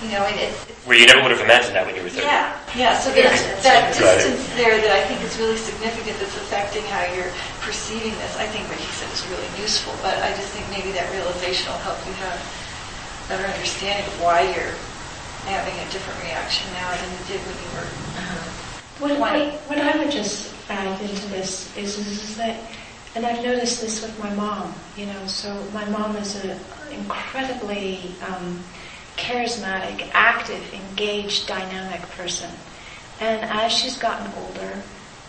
You know, and it's, it's Where you never would have imagined that when you were 30. yeah, yeah. So there's Yeah, that right. Right. distance there that I think is really significant. That's affecting how you're perceiving this. I think what he said is really useful, but I just think maybe that realization will help you have better understanding of why you're having a different reaction now than you did when you were. Uh-huh. What I, what I would just add into this is, is, is that, and I've noticed this with my mom, you know, so my mom is an incredibly um, charismatic, active, engaged, dynamic person. And as she's gotten older,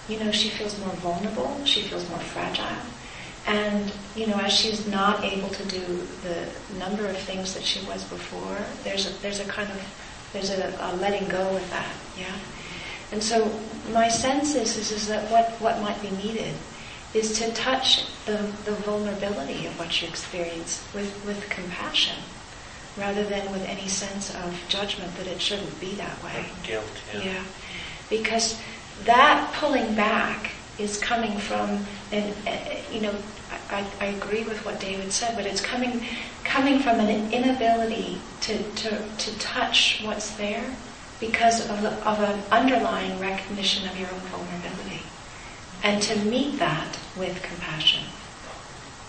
you know, she feels more vulnerable, she feels more fragile. And, you know, as she's not able to do the number of things that she was before, there's a, there's a kind of, there's a, a letting go with that, yeah? And so my sense is, is, is that what, what might be needed is to touch the, the vulnerability of what you experience with, with compassion rather than with any sense of judgment that it shouldn't be that way. Guilt, yeah. Yeah. Because that pulling back is coming from, and uh, you know, I, I agree with what David said, but it's coming coming from an inability to, to, to touch what's there because of, the, of an underlying recognition of your own vulnerability. And to meet that with compassion.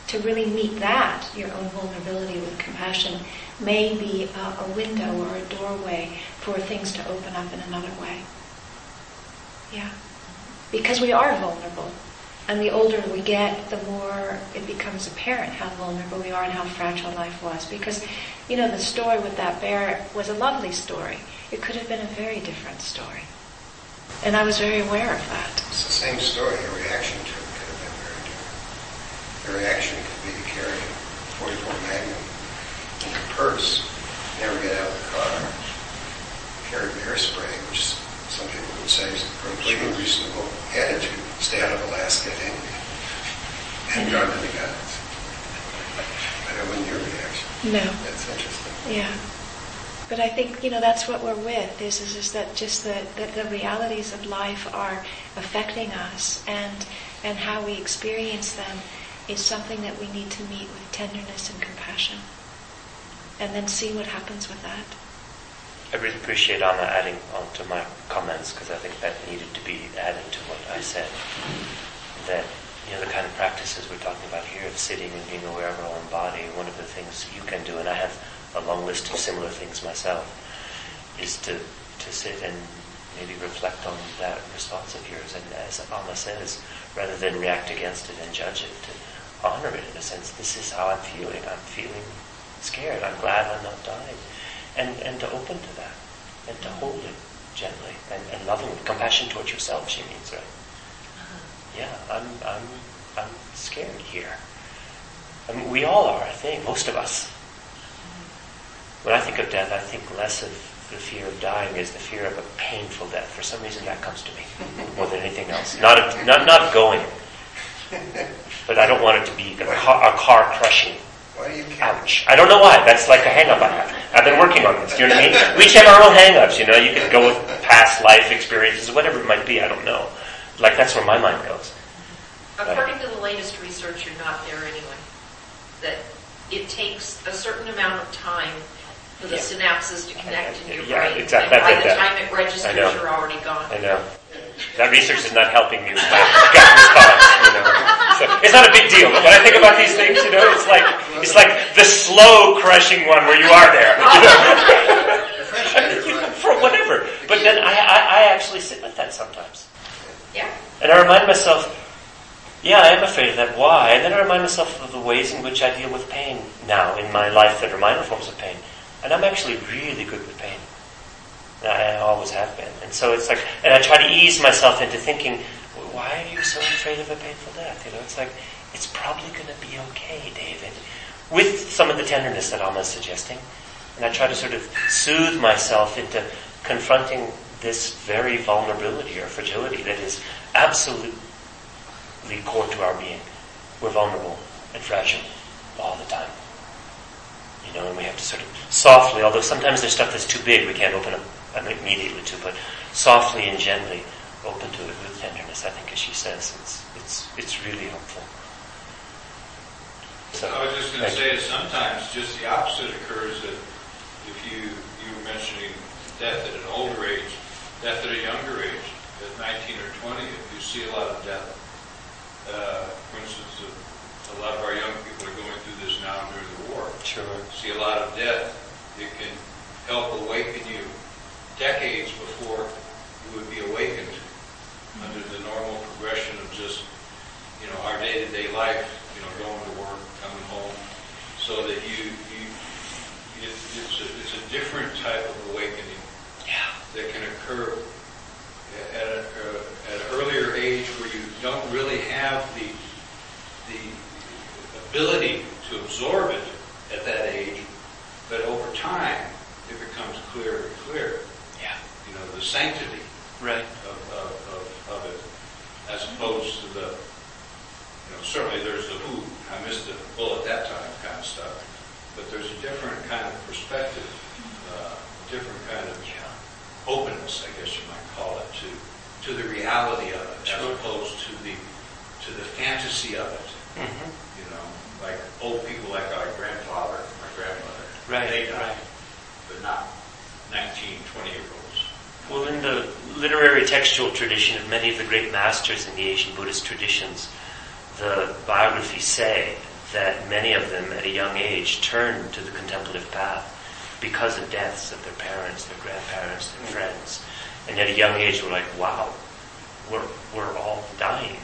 To really meet that, your own vulnerability with compassion, may be a, a window or a doorway for things to open up in another way. Yeah. Because we are vulnerable. And the older we get, the more it, becomes apparent how vulnerable we are and how fragile life was. Because, you know, the story with that bear was a lovely story. It could have been a very different story. And I was very aware of that. It's the same story. Your reaction to it could have been very different. Your reaction could be to carry a 44 Magnum in your purse, never get out of the car, carry bear spray, which some people would say is a completely reasonable attitude. Stay out of Alaska at any rate. And gun to the guns. But it wasn't your reaction. No. That's interesting. Yeah. But I think, you know, that's what we're with, is, is, is that just the, that the realities of life are affecting us and, and how we experience them is something that we need to meet with tenderness and compassion. And then see what happens with that. I really appreciate Amma adding on to my comments because I think that needed to be added to what I said. That you know the kind of practices we're talking about here, of sitting and being aware of our own body. One of the things you can do, and I have a long list of similar things myself, is to to sit and maybe reflect on that response of yours, and as Amma says, rather than react against it and judge it, to honor it in a sense. This is how I'm feeling. I'm feeling scared. I'm glad I'm not dying and, and to open to that, and to hold it gently and, and lovingly. Compassion towards yourself, she means, right? Uh-huh. Yeah, I'm, I'm, I'm scared here. I mean, we all are, I think, most of us. When I think of death, I think less of the fear of dying is the fear of a painful death. For some reason, that comes to me more than anything else. Not, of, not, not going, but I don't want it to be a car, a car crushing Why do you? Ouch. I don't know why. That's like a hang up I have. I've been working on this. Do you know what I mean? We each have our own hang ups, you know. You could go with past life experiences, whatever it might be, I don't know. Like that's where my mind goes. According to the latest research, you're not there anyway. That it takes a certain amount of time for the Yeah. synapses to connect in your Yeah, brain. exactly. And by the it. time it registers, know. you're already gone. I know. That research is not helping me with my gut response, you know. So it's not a big deal, but when I think about these things, you know, it's like it's like the slow crushing one where you are there. You know? I mean, you know, for whatever. But then I, I, I actually sit with that sometimes. Yeah. And I remind myself, yeah, I am afraid of that. Why? And then I remind myself of the ways in which I deal with pain now in my life that are minor forms of pain. And I'm actually really good with pain. I always have been. And so it's like, and I try to ease myself into thinking, why are you so afraid of a painful death? You know, it's like, it's probably going to be okay, David. With some of the tenderness that Amma's suggesting. And I try to sort of soothe myself into confronting this very vulnerability or fragility that is absolutely core to our being. We're vulnerable and fragile all the time. You know, and we have to sort of softly, although sometimes there's stuff that's too big we can't open up immediately to, but softly and gently open to it with tenderness, I think as she says, it's, it's, it's really helpful. So, I was just going to say that sometimes just the opposite occurs that if you, you were mentioning death at an older age, death at a younger age, at 19 or 20, if you see a lot of death, uh, for instance, a, lot of our young people are going through this now during the war. Sure. See a lot of death, it can help awaken you decades before you would be awakened under the normal progression of just, you know, our day-to-day life, you know, going to work, coming home, so that you, you, it, it's, a, it's a different type of awakening Yeah. that can occur at, a, uh, at an earlier age where you don't really have the, the ability to absorb it at that age, but over time, it becomes clearer and clearer. Yeah. You know, the sanctity Right. of, of, of, of it, as opposed to the, you know, certainly there's the who, I missed the bullet that time kind of stuff, but there's a different kind of perspective, uh, different kind of openness, I guess you might call it, to to the reality of it, Sure. as opposed to the to the fantasy of it. Mm-hmm. Like old people like our grandfather, my grandmother, Right, they died, right. but not 19, 20 year olds. Well, in the literary textual tradition of many of the great masters in the Asian Buddhist traditions, the biographies say that many of them at a young age turned to the contemplative path because of deaths of their parents, their grandparents, their friends. And at a young age were like, wow, we're, we're all dying.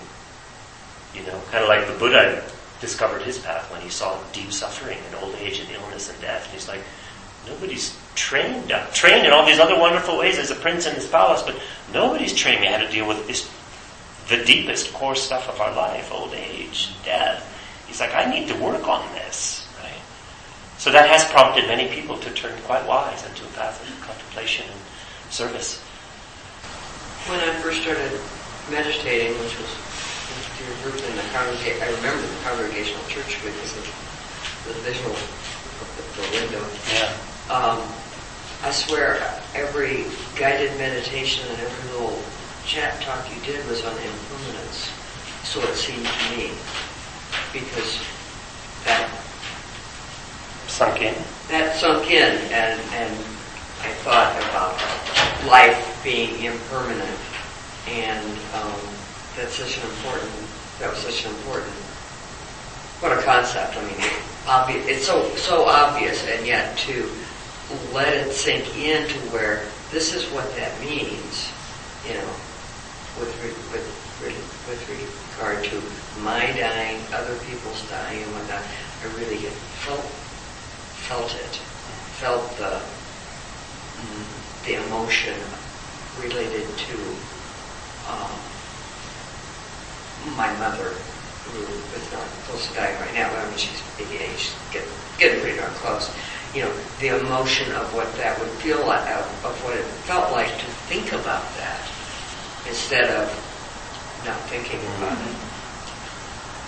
You know, kind of like the Buddha discovered his path when he saw deep suffering and old age and illness and death. And he's like, nobody's trained. I'm trained in all these other wonderful ways as a prince in his palace, but nobody's trained me how to deal with this, the deepest core stuff of our life, old age, death. He's like, I need to work on this. Right? So that has prompted many people to turn quite wise into a path of contemplation and service. When I first started meditating, which was group in the congregation, I remember the congregational church because of the visual of the, the window. Yeah. Um, I swear, every guided meditation and every little chat talk you did was on impermanence. So it seemed to me, because that Sunk in. that sunk in, and and I thought about life being impermanent, and um, that's such an important. That was such an important. What a concept! I mean. It's so so obvious, and yet to let it sink in to where this is what that means, you know, with with with regard to my dying, other people's dying, and whatnot. I really felt felt it, felt the the emotion related to um, my mother, who is not close to dying right now. but I mean, she's 88, she's getting, getting pretty darn close. You know, the emotion of what that would feel like, of, of what it felt like to think about that, instead of not thinking about it,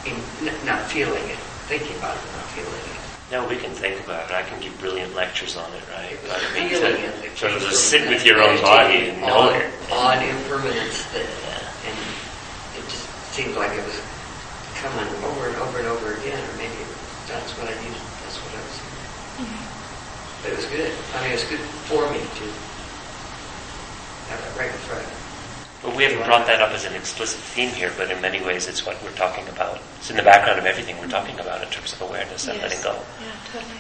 in, n- not feeling it, thinking about it, not feeling it. No, we can think about it. I can give brilliant lectures on it, right? It But I mean, to sort of just sit with your own body and know on, it. On impermanence that, and seemed like it was coming over and over and over again, or maybe that's what I needed, that's what I was. But it was good. I mean, it was good for me to have that right in front of me. But we haven't brought that up as an explicit theme here, but in many ways it's what we're talking about. It's in the background of everything we're talking about in terms of awareness and Yes. letting go. Yeah, totally.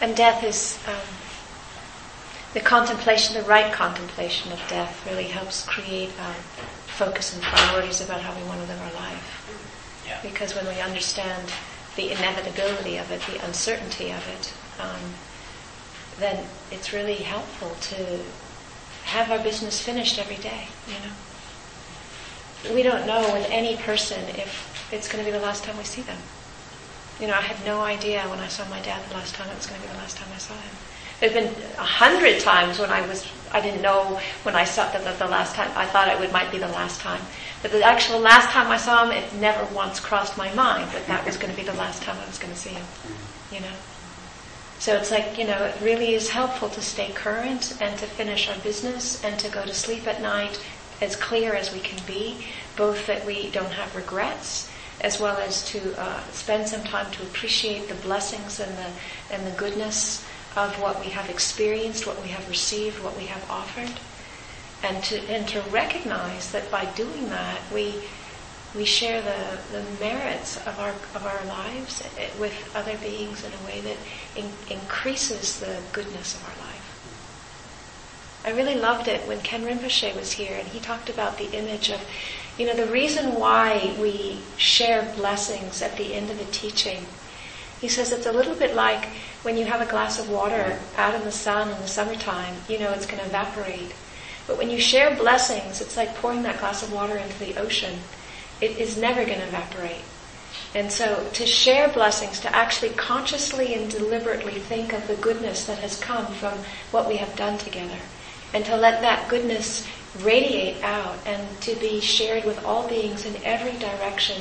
And death is um, the contemplation, the right contemplation of death, really helps create um, focus and priorities about how we want to live our life. Yeah. Because when we understand the inevitability of it, the uncertainty of it, um, then it's really helpful to have our business finished every day. You know, we don't know with any person if it's going to be the last time we see them. You know, I had no idea when I saw my dad the last time it was going to be the last time I saw him. There's been a hundred times when I was, I didn't know when I saw the, the, the last time, I thought it would, might be the last time. But the actual last time I saw him, it never once crossed my mind that that was going to be the last time I was going to see him. You know? So it's like, you know, it really is helpful to stay current and to finish our business and to go to sleep at night as clear as we can be, both that we don't have regrets as well as to uh, spend some time to appreciate the blessings and the, and the goodness of what we have experienced, what we have received, what we have offered. And to, and to recognize that by doing that, we, we share the, the merits of our, of our lives with other beings in a way that in, increases the goodness of our life. I really loved it when Ken Rinpoche was here and he talked about the image of, you know, the reason why we share blessings at the end of a teaching. He says it's a little bit like when you have a glass of water out in the sun in the summertime, you know it's going to evaporate. But when you share blessings, it's like pouring that glass of water into the ocean. It is never going to evaporate. And so to share blessings, to actually consciously and deliberately think of the goodness that has come from what we have done together, and to let that goodness radiate out and to be shared with all beings in every direction,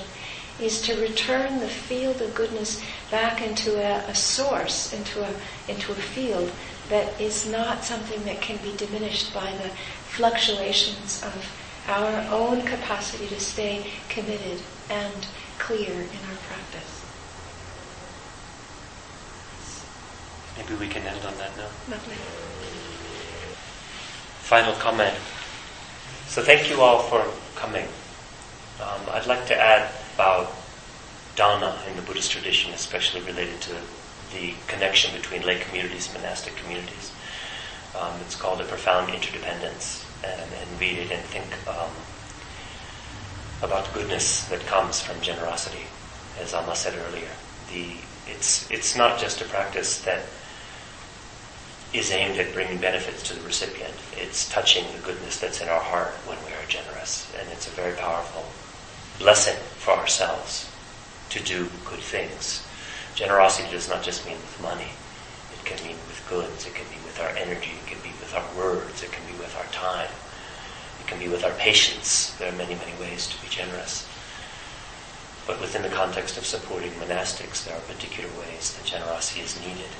is to return the field of goodness back into a, a source, into a, into a field that is not something that can be diminished by the fluctuations of our own capacity to stay committed and clear in our practice. Maybe we can end on that now. Lovely. Final comment. So thank you all for coming. Um, I'd like to add about dana in the Buddhist tradition, especially related to the connection between lay communities and monastic communities. Um, it's called a profound interdependence, and, and read it and think um, about goodness that comes from generosity. as Amma said earlier. The, it's, it's not just a practice that is aimed at bringing benefits to the recipient. It's touching the goodness that's in our heart when we are generous. And it's a very powerful blessing for ourselves to do good things. Generosity does not just mean with money. It can mean with goods. It can be with our energy. It can be with our words. It can be with our time. It can be with our patience. There are many, many ways to be generous. But within the context of supporting monastics, there are particular ways that generosity is needed.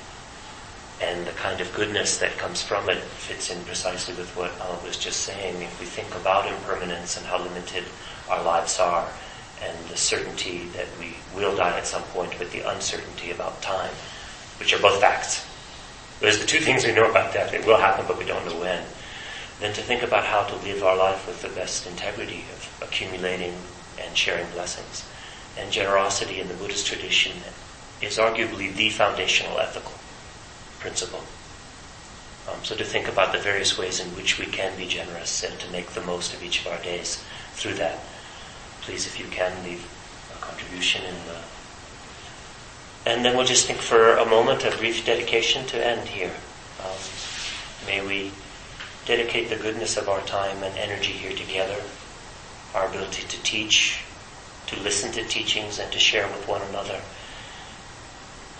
And the kind of goodness that comes from it fits in precisely with what I was just saying. If we think about impermanence and how limited our lives are, and the certainty that we will die at some point, but the uncertainty about time, which are both facts. There's the two things we know about death. It will happen, but we don't know when. Then to think about how to live our life with the best integrity of accumulating and sharing blessings. And generosity in the Buddhist tradition is arguably the foundational ethical principle. Um, so to think about the various ways in which we can be generous and to make the most of each of our days through that. Please, if you can, leave a contribution in the. And then we'll just think for a moment, a brief dedication to end here. Um, may we dedicate the goodness of our time and energy here together, our ability to teach, to listen to teachings, and to share with one another.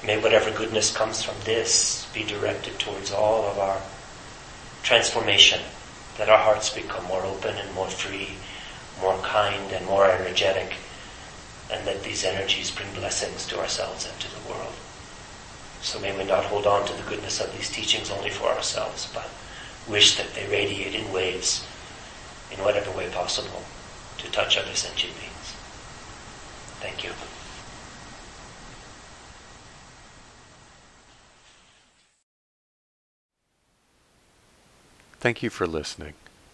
May whatever goodness comes from this be directed towards all of our transformation, that our hearts become more open and more free, more kind and more energetic, and that these energies bring blessings to ourselves and to the world. So may we not hold on to the goodness of these teachings only for ourselves, but wish that they radiate in waves, in whatever way possible, to touch other sentient beings. Thank you. Thank you for listening.